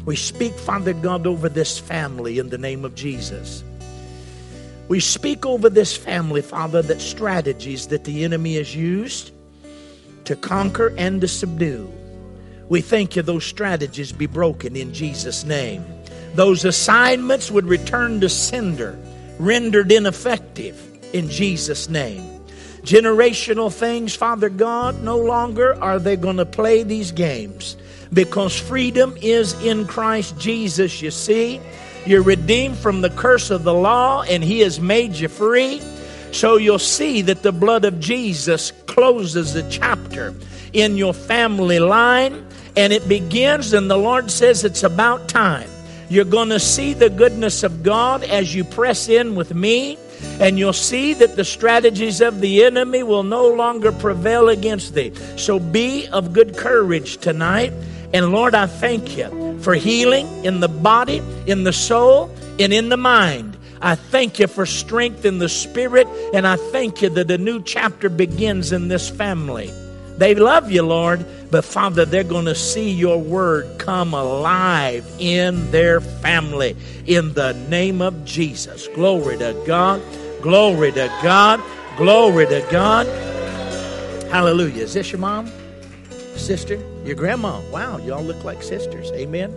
We speak, Father God, over this family in the name of Jesus. We speak over this family, Father, that strategies that the enemy has used to conquer and to subdue. We thank you those strategies be broken in Jesus' name. Those assignments would return to sender, rendered ineffective in Jesus' name generational things, Father God, no longer are they going to play these games because freedom is in Christ Jesus, you see. You're redeemed from the curse of the law, and He has made you free. So you'll see that the blood of Jesus closes the chapter in your family line, and it begins, and the Lord says it's about time. You're going to see the goodness of God as you press in with me and you'll see that the strategies of the enemy will no longer prevail against thee. So be of good courage tonight. And Lord, I thank you for healing in the body, in the soul, and in the mind. I thank you for strength in the spirit, and I thank you that a new chapter begins in this family. They love you, Lord, but Father, they're going to see your word come alive in their family in the name of Jesus. Glory to God. Glory to God. Glory to God. Hallelujah. Is this your mom? Sister? Your grandma? Wow, y'all look like sisters. Amen.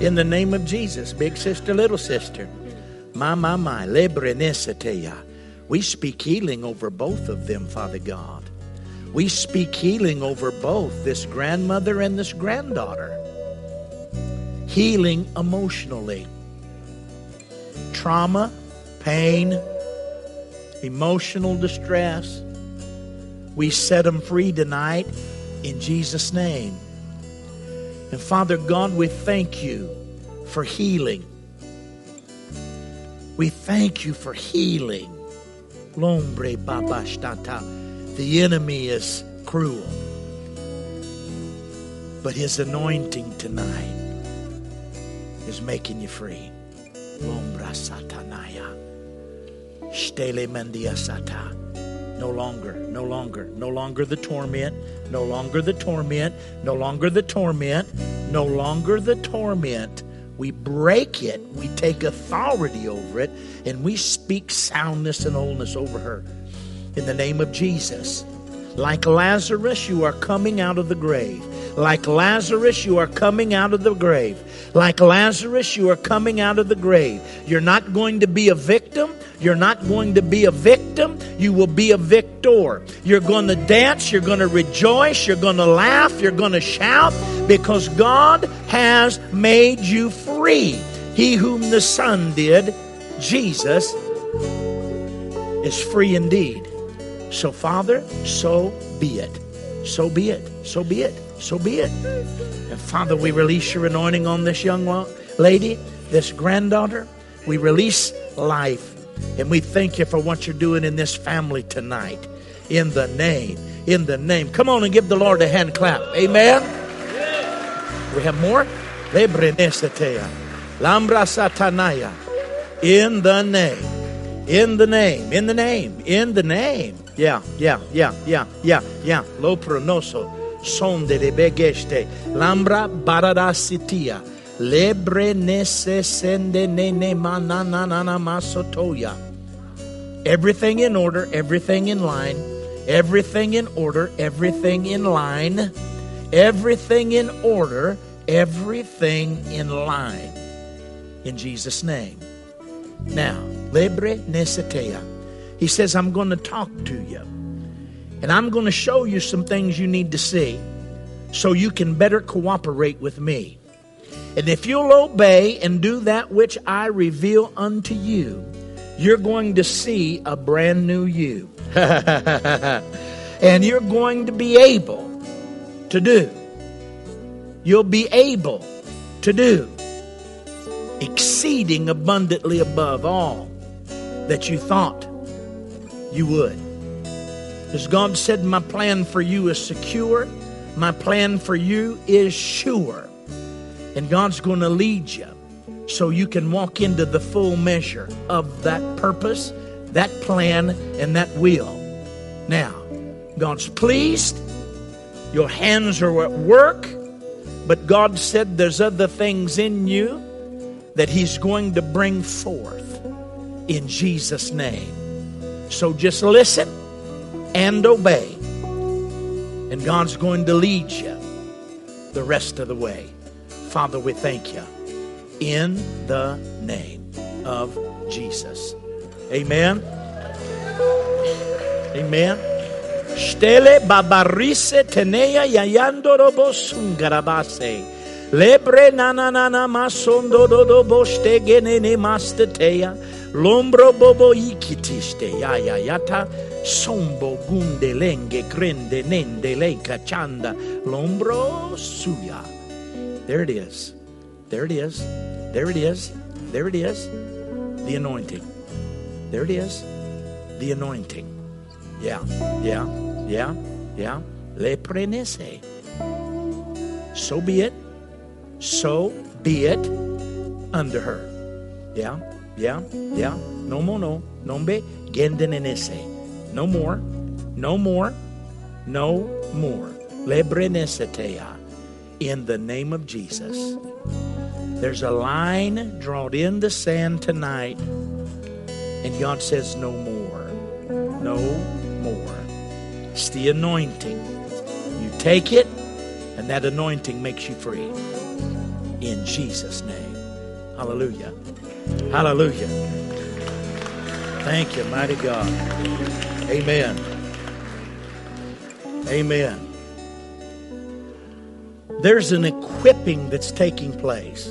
In the name of Jesus, big sister, little sister. My, my, my. We speak healing over both of them, Father God. We speak healing over both this grandmother and this granddaughter. Healing emotionally. Trauma, pain, emotional distress. We set them free tonight in Jesus' name. And Father God, we thank you for healing. We thank you for healing. Lombre babashtata. The enemy is cruel. But his anointing tonight is making you free. Lombra satanaya. Stele mandia sata. No longer, no longer, no longer the torment, no longer the torment, no longer the torment, no longer the torment. We break it, we take authority over it, and we speak soundness and wholeness over her. In the name of Jesus. Like Lazarus, you are coming out of the grave. Like Lazarus, you are coming out of the grave. Like Lazarus, you are coming out of the grave. You're not going to be a victim. You're not going to be a victim. You will be a victor. You're going to dance. You're going to rejoice. You're going to laugh. You're going to shout because God has made you free. He whom the Son did, Jesus, is free indeed. So, Father, so be it. So be it. So be it. So be it. And Father, we release your anointing on this young lady, this granddaughter. We release life. And we thank you for what you're doing in this family tonight. In the name, in the name. Come on and give the Lord a hand clap. Amen. We have more. Lambra satanaya. In the name. In the name. In the name. In the name. Yeah, yeah, yeah, yeah, yeah, yeah. Lo pronoso. Son de begeste. Lambra barada sitia. Lebre nese sende nene mananana masotoya. Everything in order, everything in line, everything in order, everything in line, everything in order, everything in line. In Jesus' name. Now, lebre nesetea. He says, I'm going to talk to you. And I'm going to show you some things you need to see so you can better cooperate with me. And if you'll obey and do that which I reveal unto you, you're going to see a brand new you. and you're going to be able to do. You'll be able to do exceeding abundantly above all that you thought you would. As God said, My plan for you is secure, my plan for you is sure. And God's going to lead you so you can walk into the full measure of that purpose, that plan, and that will. Now, God's pleased. Your hands are at work. But God said there's other things in you that He's going to bring forth in Jesus' name. So just listen and obey. And God's going to lead you the rest of the way. Father, we thank you in the name of Jesus. Amen. Amen. Stele babarise. Lebre nananana. Lombro bobo ikitiste ya ya yata. Sombo gunde lenge grende nende leka chanda. Lombro suya. There it is. There it is. There it is. There it is. The anointing. There it is. The anointing. Yeah, yeah, yeah, yeah. Le prenese. So be it. So be it under her. Yeah, yeah, yeah. No more, no. Nombe gendenenese. No more. No more. No more. Le brenesetea in the name of Jesus. There's a line drawn in the sand tonight, and God says, No more. No more. It's the anointing. You take it, and that anointing makes you free. In Jesus' name. Hallelujah. Hallelujah. Thank you, mighty God. Amen. Amen. There's an equipping that's taking place.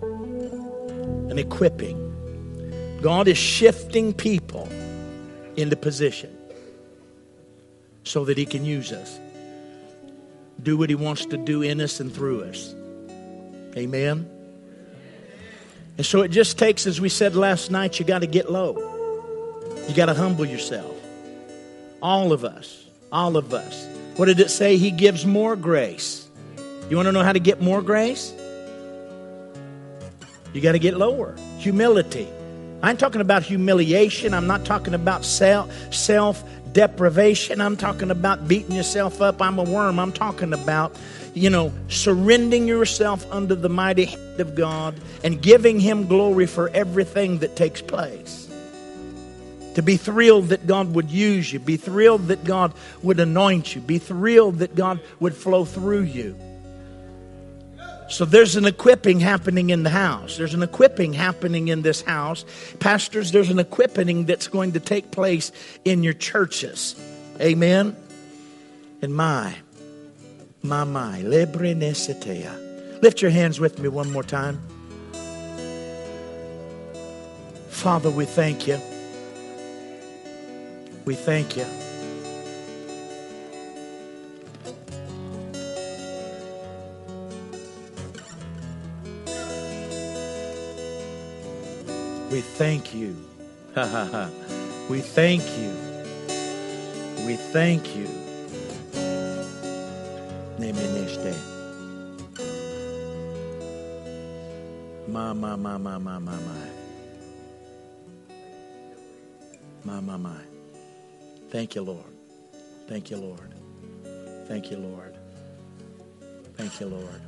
An equipping. God is shifting people into position so that He can use us. Do what He wants to do in us and through us. Amen. And so it just takes, as we said last night, you got to get low. You got to humble yourself. All of us. All of us. What did it say? He gives more grace. You want to know how to get more grace? You got to get lower. Humility. I'm talking about humiliation. I'm not talking about self self deprivation. I'm talking about beating yourself up. I'm a worm. I'm talking about, you know, surrendering yourself under the mighty hand of God and giving Him glory for everything that takes place. To be thrilled that God would use you, be thrilled that God would anoint you, be thrilled that God would flow through you. So there's an equipping happening in the house. There's an equipping happening in this house. Pastors, there's an equipping that's going to take place in your churches. Amen. And my, my, my, lebre Lift your hands with me one more time. Father, we thank you. We thank you. We thank you. we thank you. We thank you. Nemeneste. Ma, ma, ma, ma, ma, ma, ma. Ma, ma, ma. Thank you, Lord. Thank you, Lord. Thank you, Lord. Thank you, Lord.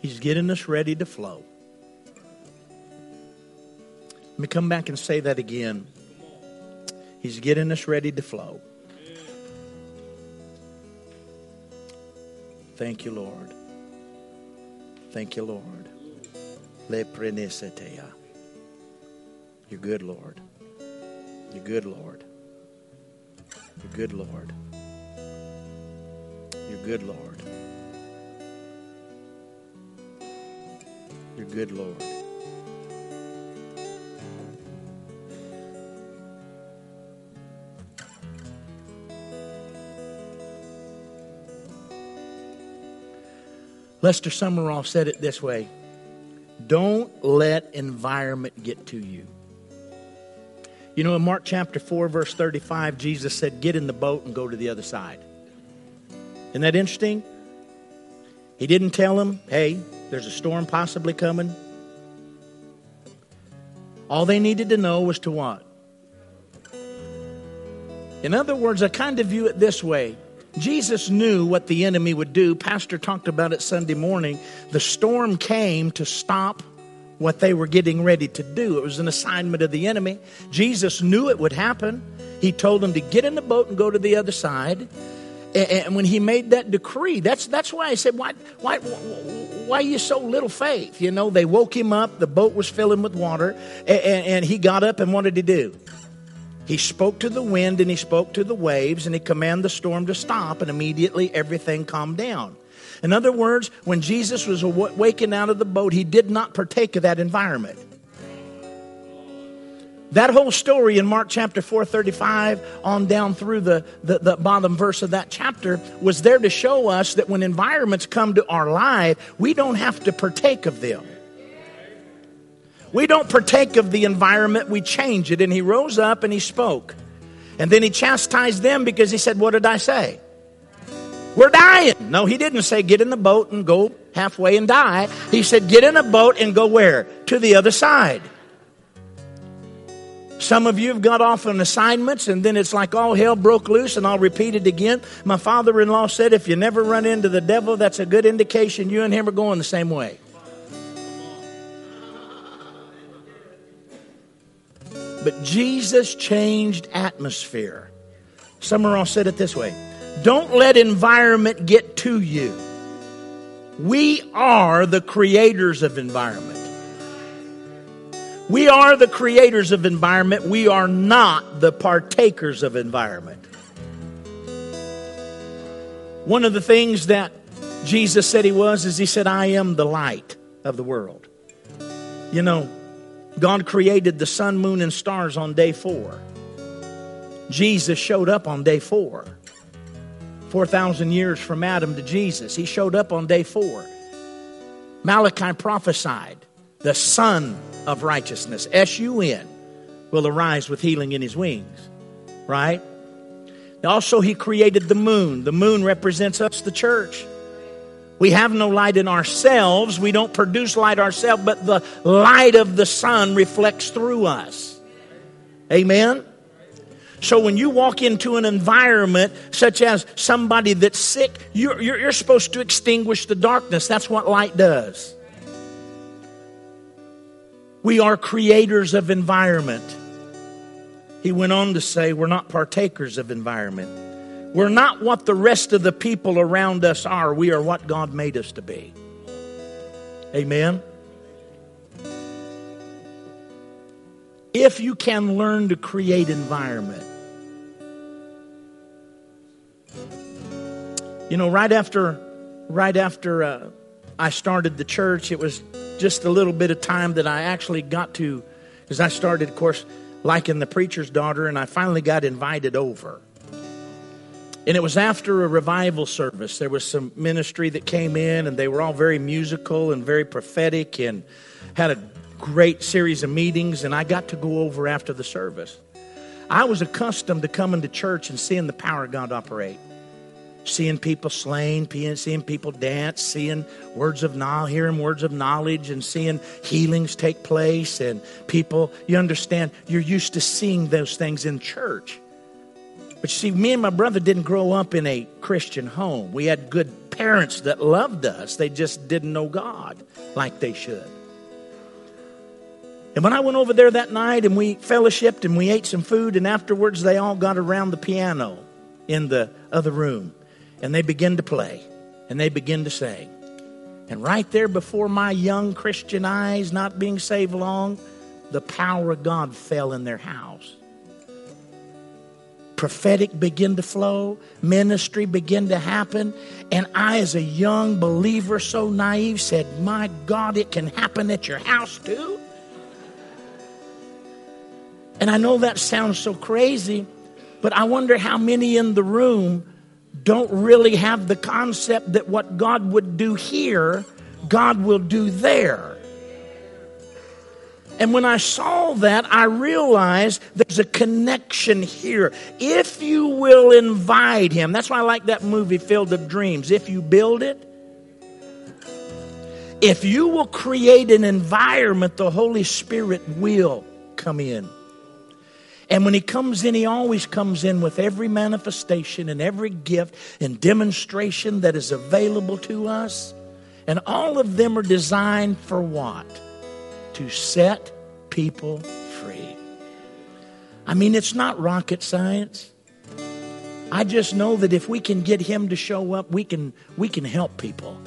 He's getting us ready to flow. Let me come back and say that again. He's getting us ready to flow. Thank you, Lord. Thank you, Lord. Le. You're good, Lord. You're good, Lord. You're good, Lord. You're good, Lord. You're good, Lord. Lester Sumrall said it this way Don't let environment get to you. You know, in Mark chapter 4, verse 35, Jesus said, Get in the boat and go to the other side. Isn't that interesting? He didn't tell them, Hey, there's a storm possibly coming. All they needed to know was to what? In other words, I kind of view it this way. Jesus knew what the enemy would do. Pastor talked about it Sunday morning. The storm came to stop what they were getting ready to do. It was an assignment of the enemy. Jesus knew it would happen. He told them to get in the boat and go to the other side. And when he made that decree, that's, that's why I said, why, why, why you so little faith? You know, they woke him up, the boat was filling with water, and, and he got up and what did he do? He spoke to the wind and he spoke to the waves and he commanded the storm to stop, and immediately everything calmed down. In other words, when Jesus was waking out of the boat, he did not partake of that environment. That whole story in Mark chapter 4, 35 on down through the, the, the, bottom verse of that chapter was there to show us that when environments come to our life, we don't have to partake of them. We don't partake of the environment, we change it. And he rose up and he spoke. And then he chastised them because he said, What did I say? We're dying. No, he didn't say get in the boat and go halfway and die. He said get in a boat and go where? To the other side. Some of you have got off on assignments and then it's like all hell broke loose, and I'll repeat it again. My father in law said if you never run into the devil, that's a good indication you and him are going the same way. But Jesus changed atmosphere. Sumrall said it this way Don't let environment get to you. We are the creators of environment. We are the creators of environment. We are not the partakers of environment. One of the things that Jesus said he was is he said, I am the light of the world. You know, God created the sun, moon, and stars on day four. Jesus showed up on day four. 4,000 years from Adam to Jesus, he showed up on day four. Malachi prophesied the Sun of Righteousness, S U N, will arise with healing in his wings, right? Also, he created the moon. The moon represents us, the church. We have no light in ourselves. We don't produce light ourselves, but the light of the sun reflects through us. Amen? So when you walk into an environment such as somebody that's sick, you're, you're, you're, supposed to extinguish the darkness. That's what light does. We are creators of environment. He went on to say, We're not partakers of environment. We're not what the rest of the people around us are. We are what God made us to be. Amen. If you can learn to create environment, you know, right after, right after uh, I started the church, it was just a little bit of time that I actually got to, because I started, of course, like in The Preacher's Daughter, and I finally got invited over. And it was after a revival service. There was some ministry that came in, and they were all very musical and very prophetic and had a great series of meetings. And I got to go over after the service. I was accustomed to coming to church and seeing the power of God operate seeing people slain, seeing people dance, seeing words of knowledge, hearing words of knowledge, and seeing healings take place, and people, you understand, you're used to seeing those things in church. But you see, me and my brother didn't grow up in a Christian home. We had good parents that loved us, they just didn't know God like they should. And when I went over there that night and we fellowshipped and we ate some food, and afterwards they all got around the piano in the other room and they begin to play and they begin to sing. And right there before my young Christian eyes, not being saved long, the power of God fell in their house. Prophetic began to flow, ministry began to happen, and I, as a young believer, so naive, said, My God, it can happen at your house too. And I know that sounds so crazy, but I wonder how many in the room don't really have the concept that what God would do here, God will do there. And when I saw that, I realized there's a connection here. If you will invite Him, that's why I like that movie, Field of Dreams. If you build it, if you will create an environment, the Holy Spirit will come in. And when he comes in, he always comes in with every manifestation and every gift and demonstration that is available to us. And all of them are designed for what? To set people free. I mean, it's not rocket science. I just know that if we can get him to show up, we can, we can help people.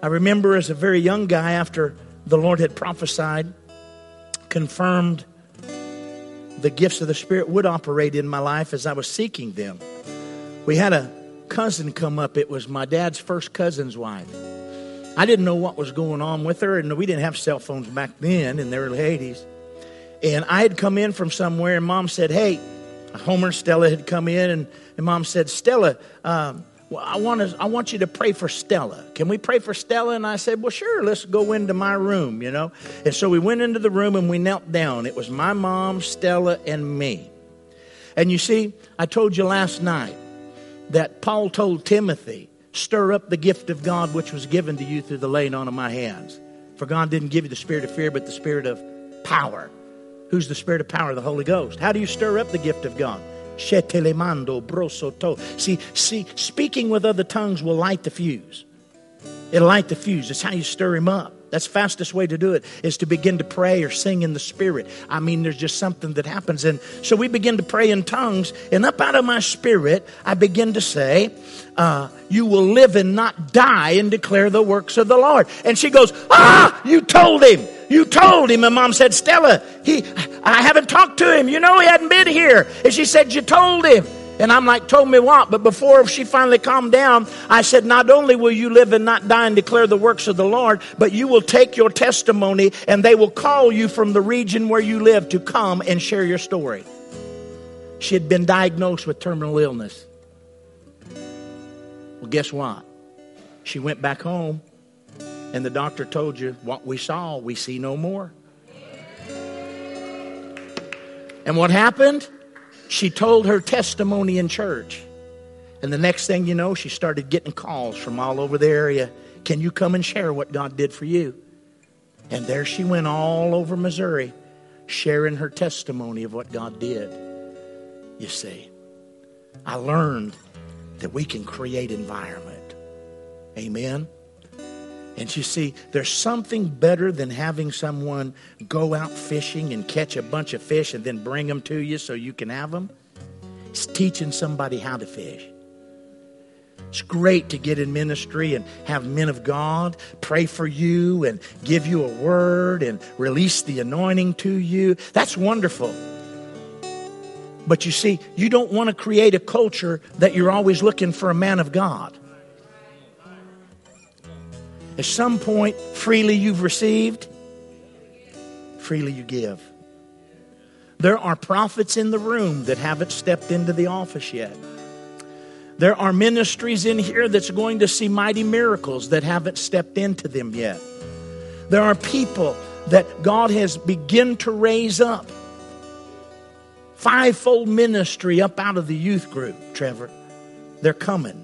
I remember as a very young guy, after the Lord had prophesied, confirmed the gifts of the Spirit would operate in my life as I was seeking them. We had a cousin come up. It was my dad's first cousin's wife. I didn't know what was going on with her, and we didn't have cell phones back then in the early 80s. And I had come in from somewhere, and mom said, Hey, Homer and Stella had come in, and, and mom said, Stella, um, well, I want to, I want you to pray for Stella. Can we pray for Stella? And I said, well, sure. Let's go into my room, you know. And so we went into the room and we knelt down. It was my mom, Stella, and me. And you see, I told you last night that Paul told Timothy, stir up the gift of God which was given to you through the laying on of my hands. For God didn't give you the spirit of fear, but the spirit of power. Who's the spirit of power? The Holy Ghost. How do you stir up the gift of God? Shetelemando brosoto. See, see, speaking with other tongues will light the fuse. It'll light the fuse. It's how you stir him up. That's fastest way to do it is to begin to pray or sing in the spirit. I mean, there's just something that happens. And so we begin to pray in tongues, and up out of my spirit, I begin to say, uh, you will live and not die and declare the works of the Lord. And she goes, ah, you told him. You told him. And mom said, Stella, he, I haven't talked to him. You know, he hadn't been here. And she said, you told him. And I'm like, told me what? But before she finally calmed down, I said, not only will you live and not die and declare the works of the Lord, but you will take your testimony and they will call you from the region where you live to come and share your story. She had been diagnosed with terminal illness. Well, guess what? She went back home And the doctor told you, what we saw, we see no more. And what happened? She told her testimony in church. And the next thing you know, she started getting calls from all over the area. Can you come and share what God did for you? And there she went all over Missouri, sharing her testimony of what God did. You see, I learned that we can create environment. Amen. And you see, there's something better than having someone go out fishing and catch a bunch of fish and then bring them to you so you can have them. It's teaching somebody how to fish. It's great to get in ministry and have men of God pray for you and give you a word and release the anointing to you. That's wonderful. But you see, you don't want to create a culture that you're always looking for a man of God. At some point, freely you've received, freely you give. There are prophets in the room that haven't stepped into the office yet. There are ministries in here that's going to see mighty miracles that haven't stepped into them yet. There are people that God has begun to raise up. Fivefold ministry up out of the youth group, Trevor. They're coming.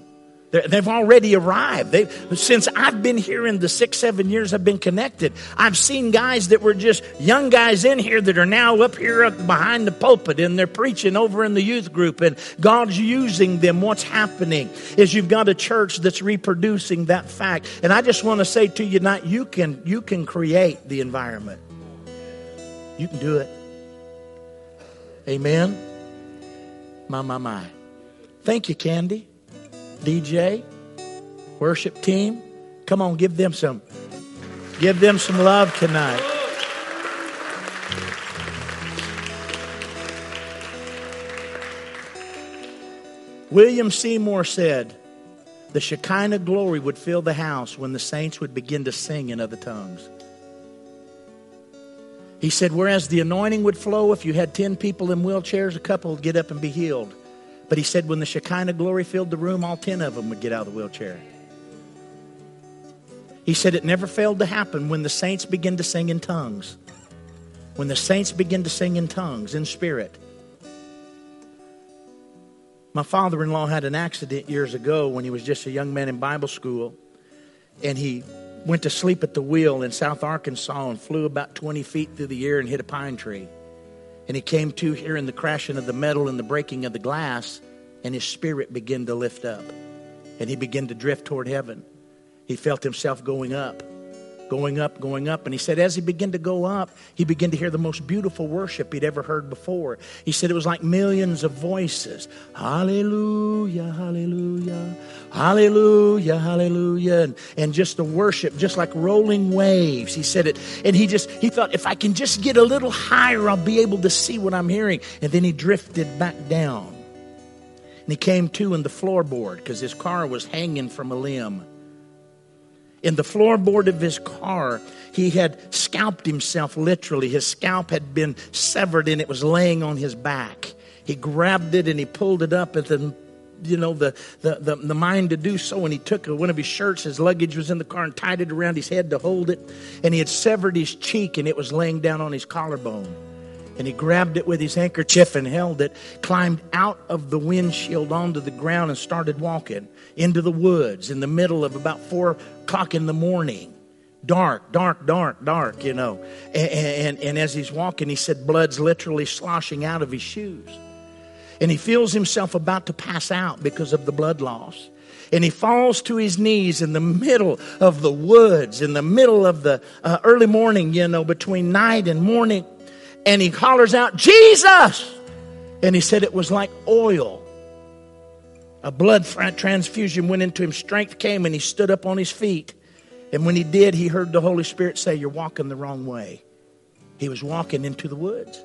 They've already arrived. They, since I've been here in the six, seven years I've been connected, I've seen guys that were just young guys in here that are now up here up behind the pulpit and they're preaching over in the youth group and God's using them. What's happening is you've got a church that's reproducing that fact. And I just want to say to you tonight, you can, you can create the environment. You can do it. Amen. My, my, my. Thank you, Candy. DJ, worship team. Come on, give them some. Give them some love tonight. William Seymour said, The Shekinah glory would fill the house when the saints would begin to sing in other tongues. He said, Whereas the anointing would flow if you had 10 people in wheelchairs, a couple would get up and be healed. But he said when the Shekinah glory filled the room, all 10 of them would get out of the wheelchair. He said it never failed to happen when the saints begin to sing in tongues. When the saints begin to sing in tongues, in spirit. My father in law had an accident years ago when he was just a young man in Bible school. And he went to sleep at the wheel in South Arkansas and flew about 20 feet through the air and hit a pine tree. And he came to hearing the crashing of the metal and the breaking of the glass, and his spirit began to lift up. And he began to drift toward heaven. He felt himself going up going up, going up. And he said, as he began to go up, he began to hear the most beautiful worship he'd ever heard before. He said it was like millions of voices. Hallelujah, hallelujah, hallelujah, hallelujah. And, and just the worship, just like rolling waves. He said it. And he just, he thought, if I can just get a little higher, I'll be able to see what I'm hearing. And then he drifted back down. And he came to in the floorboard because his car was hanging from a limb in the floorboard of his car, he had scalped himself literally. His scalp had been severed and it was laying on his back. He grabbed it and he pulled it up at the you know the, the, the, the, mind to do so and he took one of his shirts his luggage was in the car and tied it around his head to hold it and he had severed his cheek and it was laying down on his collarbone and he grabbed it with his handkerchief and held it, climbed out of the windshield onto the ground and started walking into the woods in the middle of about four o'clock in the morning. Dark, dark, dark, dark, you know. And, and, and as he's walking, he said, blood's literally sloshing out of his shoes. And he feels himself about to pass out because of the blood loss and he falls to his knees in the middle of the woods, in the middle of the uh, early morning, you know, between night and morning and he hollers out, Jesus! And he said it was like oil. A blood transfusion went into him, strength came, and he stood up on his feet. And when he did, he heard the Holy Spirit say, You're walking the wrong way. He was walking into the woods.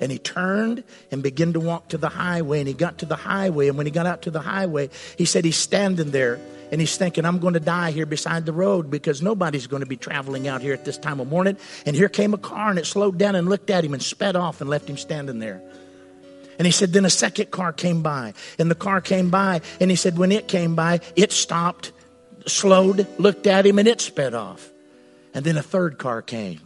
And he turned and began to walk to the highway. And he got to the highway. And when he got out to the highway, he said he's standing there and he's thinking, I'm going to die here beside the road because nobody's going to be traveling out here at this time of morning. And here came a car and it slowed down and looked at him and sped off and left him standing there. And he said, then a second car came by and the car came by. And he said, when it came by, it stopped slowed, looked at him, and it sped off. And then a third car came.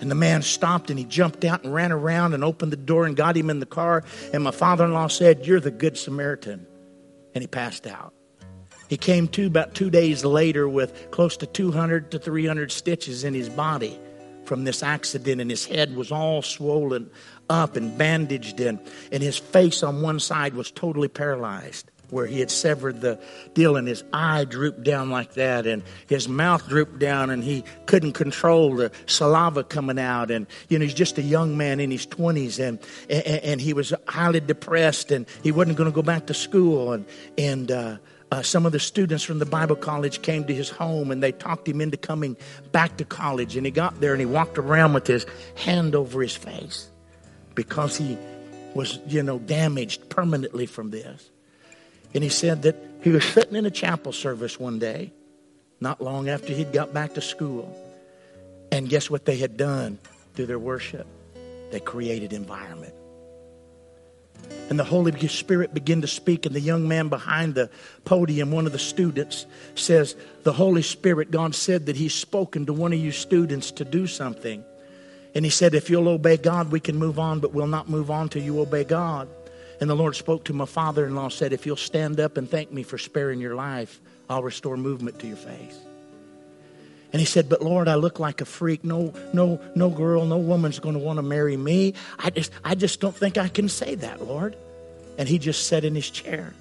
And the man stopped and he jumped out and ran around and opened the door and got him in the car. And my father in law said, You're the Good Samaritan. And he passed out. He came to about two days later with close to 200 to 300 stitches in his body from this accident, and his head was all swollen up and bandaged in, and his face on one side was totally paralyzed where he had severed the deal and his eye drooped down like that and his mouth drooped down and he couldn't control the saliva coming out and you know he's just a young man in his 20s and and, and he was highly depressed and he wasn't going to go back to school and and uh, uh, some of the students from the Bible college came to his home and they talked him into coming back to college. And he got there and he walked around with his hand over his face because he was, you know, damaged permanently from this. And he said that he was sitting in a chapel service one day, not long after he'd got back to school. And guess what they had done through their worship? They created environment and the Holy Spirit began to speak. And the young man behind the podium, one of the students, says, The Holy Spirit, God said that He's spoken to one of you students to do something. And He said, If you'll obey God, we can move on, but we'll not move on till you obey God. And the Lord spoke to my father in law, said, If you'll stand up and thank me for sparing your life, I'll restore movement to your face. And he said, But Lord, I look like a freak. No, no, no girl, no woman's going to want to marry me. I just, I just don't think I can say that, Lord. And he just sat in his chair.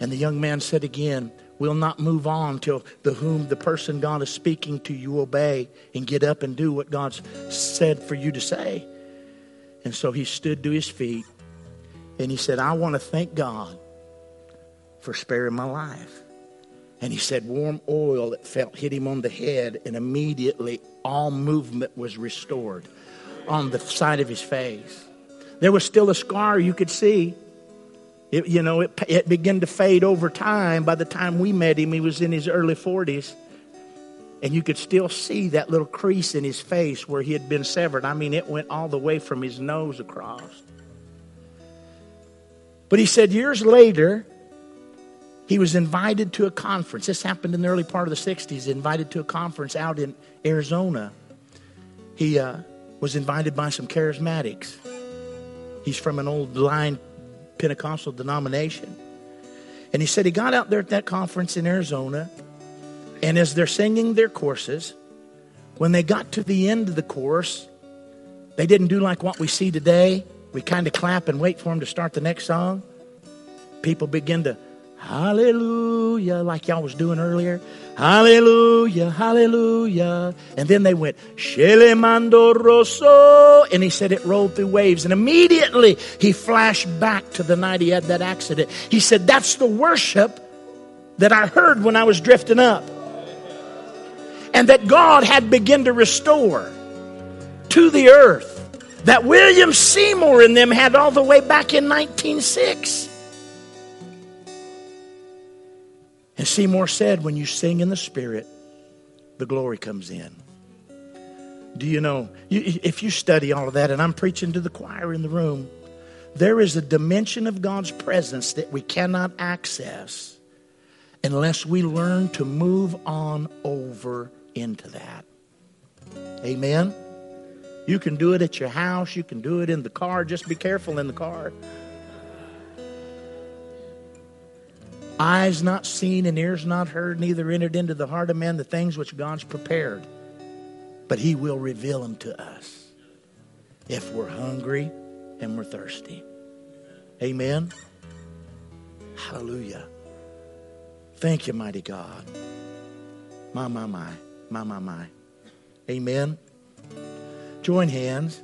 And the young man said again, We'll not move on till the whom the person God is speaking to you obey and get up and do what God's said for you to say. And so he stood to his feet and he said, I want to thank God for sparing my life. And he said, warm oil that felt hit him on the head, and immediately all movement was restored on the side of his face. There was still a scar you could see. It, you know, it, it began to fade over time. By the time we met him, he was in his early 40s. And you could still see that little crease in his face where he had been severed. I mean, it went all the way from his nose across. But he said years later, he was invited to a conference. This happened in the early part of the 60s. Invited to a conference out in Arizona. He uh, was invited by some charismatics. He's from an old line Pentecostal denomination. And he said he got out there at that conference in Arizona, and as they're singing their courses, when they got to the end of the course, they didn't do like what we see today. We kind of clap and wait for them to start the next song. People begin to Hallelujah, like y'all was doing earlier. Hallelujah, hallelujah. And then they went, Shelemando Rosso. And he said it rolled through waves. And immediately he flashed back to the night he had that accident. He said, That's the worship that I heard when I was drifting up. And that God had begun to restore to the earth. That William Seymour and them had all the way back in 1906. And Seymour said, when you sing in the Spirit, the glory comes in. Do you know, you, if you study all of that, and I'm preaching to the choir in the room, there is a dimension of God's presence that we cannot access unless we learn to move on over into that. Amen? You can do it at your house, you can do it in the car. Just be careful in the car. Eyes not seen and ears not heard, neither entered into the heart of man the things which God's prepared. But He will reveal them to us if we're hungry and we're thirsty. Amen. Hallelujah. Thank you, mighty God. My, my, my, my, my, my. Amen. Join hands.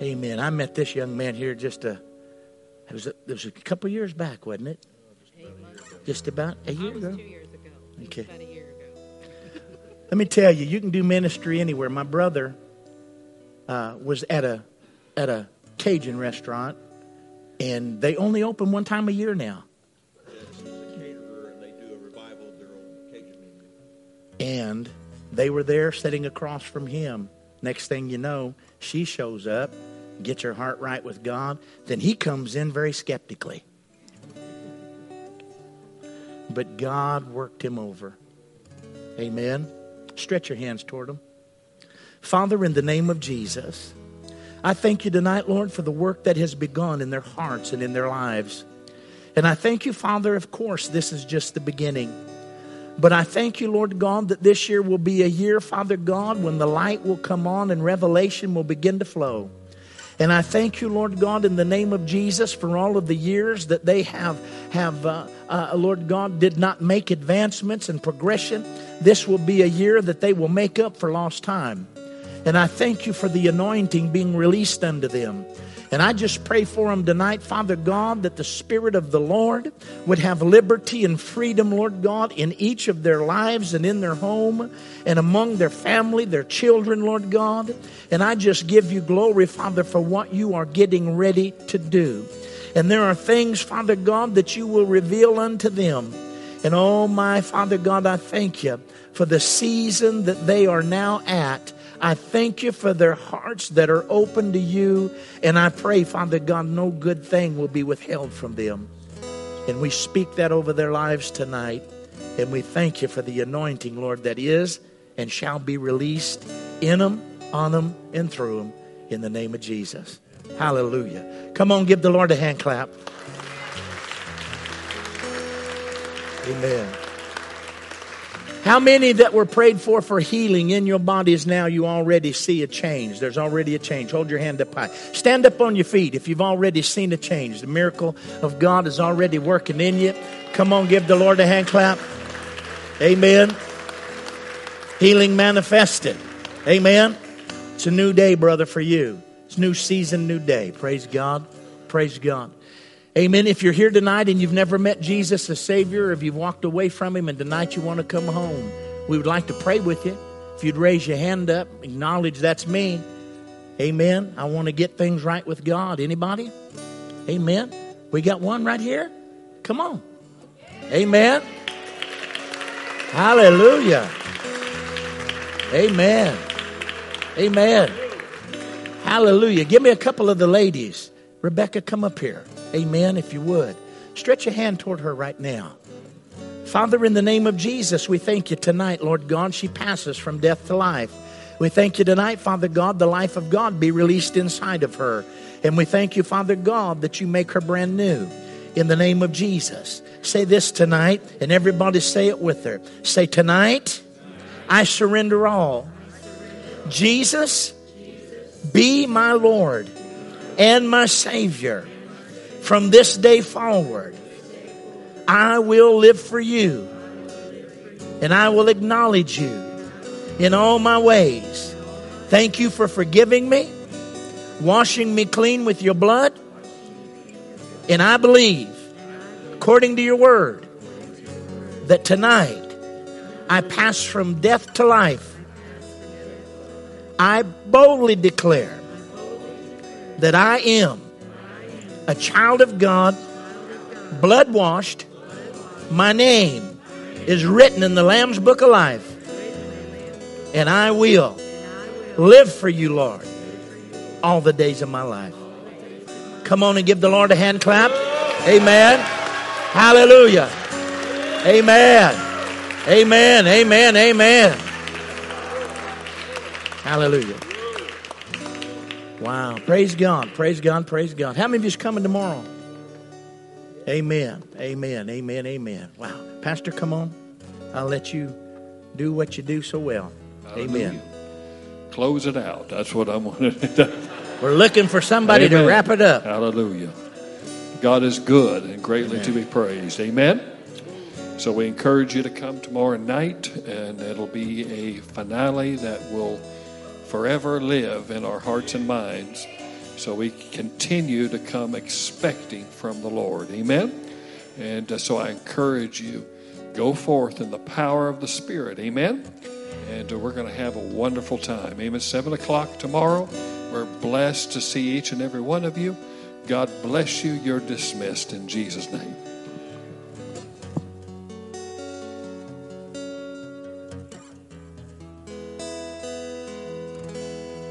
Amen. I met this young man here just a it was a, it was a couple years back, wasn't it? Just about a year ago. Two years ago. Okay. About a year ago. Let me tell you, you can do ministry anywhere. My brother uh, was at a at a Cajun restaurant, and they only open one time a year now. And they were there sitting across from him. Next thing you know, she shows up gets your heart right with God, then he comes in very skeptically. but God worked him over. Amen. Stretch your hands toward him. Father, in the name of Jesus, I thank you tonight, Lord, for the work that has begun in their hearts and in their lives. And I thank you, Father, of course, this is just the beginning. But I thank you, Lord God, that this year will be a year, Father God, when the light will come on and revelation will begin to flow. And I thank you, Lord God, in the name of Jesus for all of the years that they have, have uh, uh, Lord God, did not make advancements and progression. This will be a year that they will make up for lost time. And I thank you for the anointing being released unto them. And I just pray for them tonight, Father God, that the Spirit of the Lord would have liberty and freedom, Lord God, in each of their lives and in their home and among their family, their children, Lord God. And I just give you glory, Father, for what you are getting ready to do. And there are things, Father God, that you will reveal unto them. And oh, my Father God, I thank you for the season that they are now at I thank you for their hearts that are open to you. And I pray, Father God, no good thing will be withheld from them. And we speak that over their lives tonight. And we thank you for the anointing, Lord, that is and shall be released in them, on them, and through them in the name of Jesus. Hallelujah. Come on, give the Lord a hand clap. Amen. How many that were prayed for for healing in your bodies now you already see a change? There's already a change. Hold your hand up high. Stand up on your feet if you've already seen a change. The miracle of God is already working in you. Come on, give the Lord a hand clap. Amen. Healing manifested. Amen. It's a new day, brother, for you. It's new season, new day. Praise God. Praise God. Amen. If you're here tonight and you've never met Jesus as Savior, or if you've walked away from Him and tonight you want to come home, we would like to pray with you. If you'd raise your hand up, acknowledge that's me. Amen. I want to get things right with God. Anybody? Amen. We got one right here. Come on. Amen. Hallelujah. Amen. Amen. Hallelujah. Give me a couple of the ladies. Rebecca, come up here. Amen, if you would. Stretch your hand toward her right now. Father, in the name of Jesus, we thank you tonight, Lord God. She passes from death to life. We thank you tonight, Father God, the life of God be released inside of her. And we thank you, Father God, that you make her brand new. In the name of Jesus. Say this tonight, and everybody say it with her. Say, Tonight, I surrender all. Jesus, be my Lord and my Savior. From this day forward, I will live for you and I will acknowledge you in all my ways. Thank you for forgiving me, washing me clean with your blood. And I believe, according to your word, that tonight I pass from death to life. I boldly declare that I am a child of God, blood washed. My name is written in the Lamb's Book of Life. And I will live for you, Lord, all the days of my life. Come on and give the Lord a hand clap. Amen. Hallelujah. Amen. Amen. Amen. Amen. Hallelujah. Wow. Praise God. Praise God. Praise God. How many of you is coming tomorrow? Amen. Amen. Amen. Amen. Wow. Pastor, come on. I'll let you do what you do so well. Amen. Close it out. That's what I wanted to do. We're looking for somebody Amen. to wrap it up. Hallelujah. God is good and greatly Amen. to be praised. Amen. So we encourage you to come tomorrow night, and it'll be a finale that will forever live in our hearts and minds so we continue to come expecting from the Lord. Amen? And uh, so I encourage you, go forth in the power of the Spirit. Amen? And uh, we're going to have a wonderful time. Amen. 7 o'clock tomorrow. We're blessed to see each and every one of you. God bless you. You're dismissed in Jesus' name.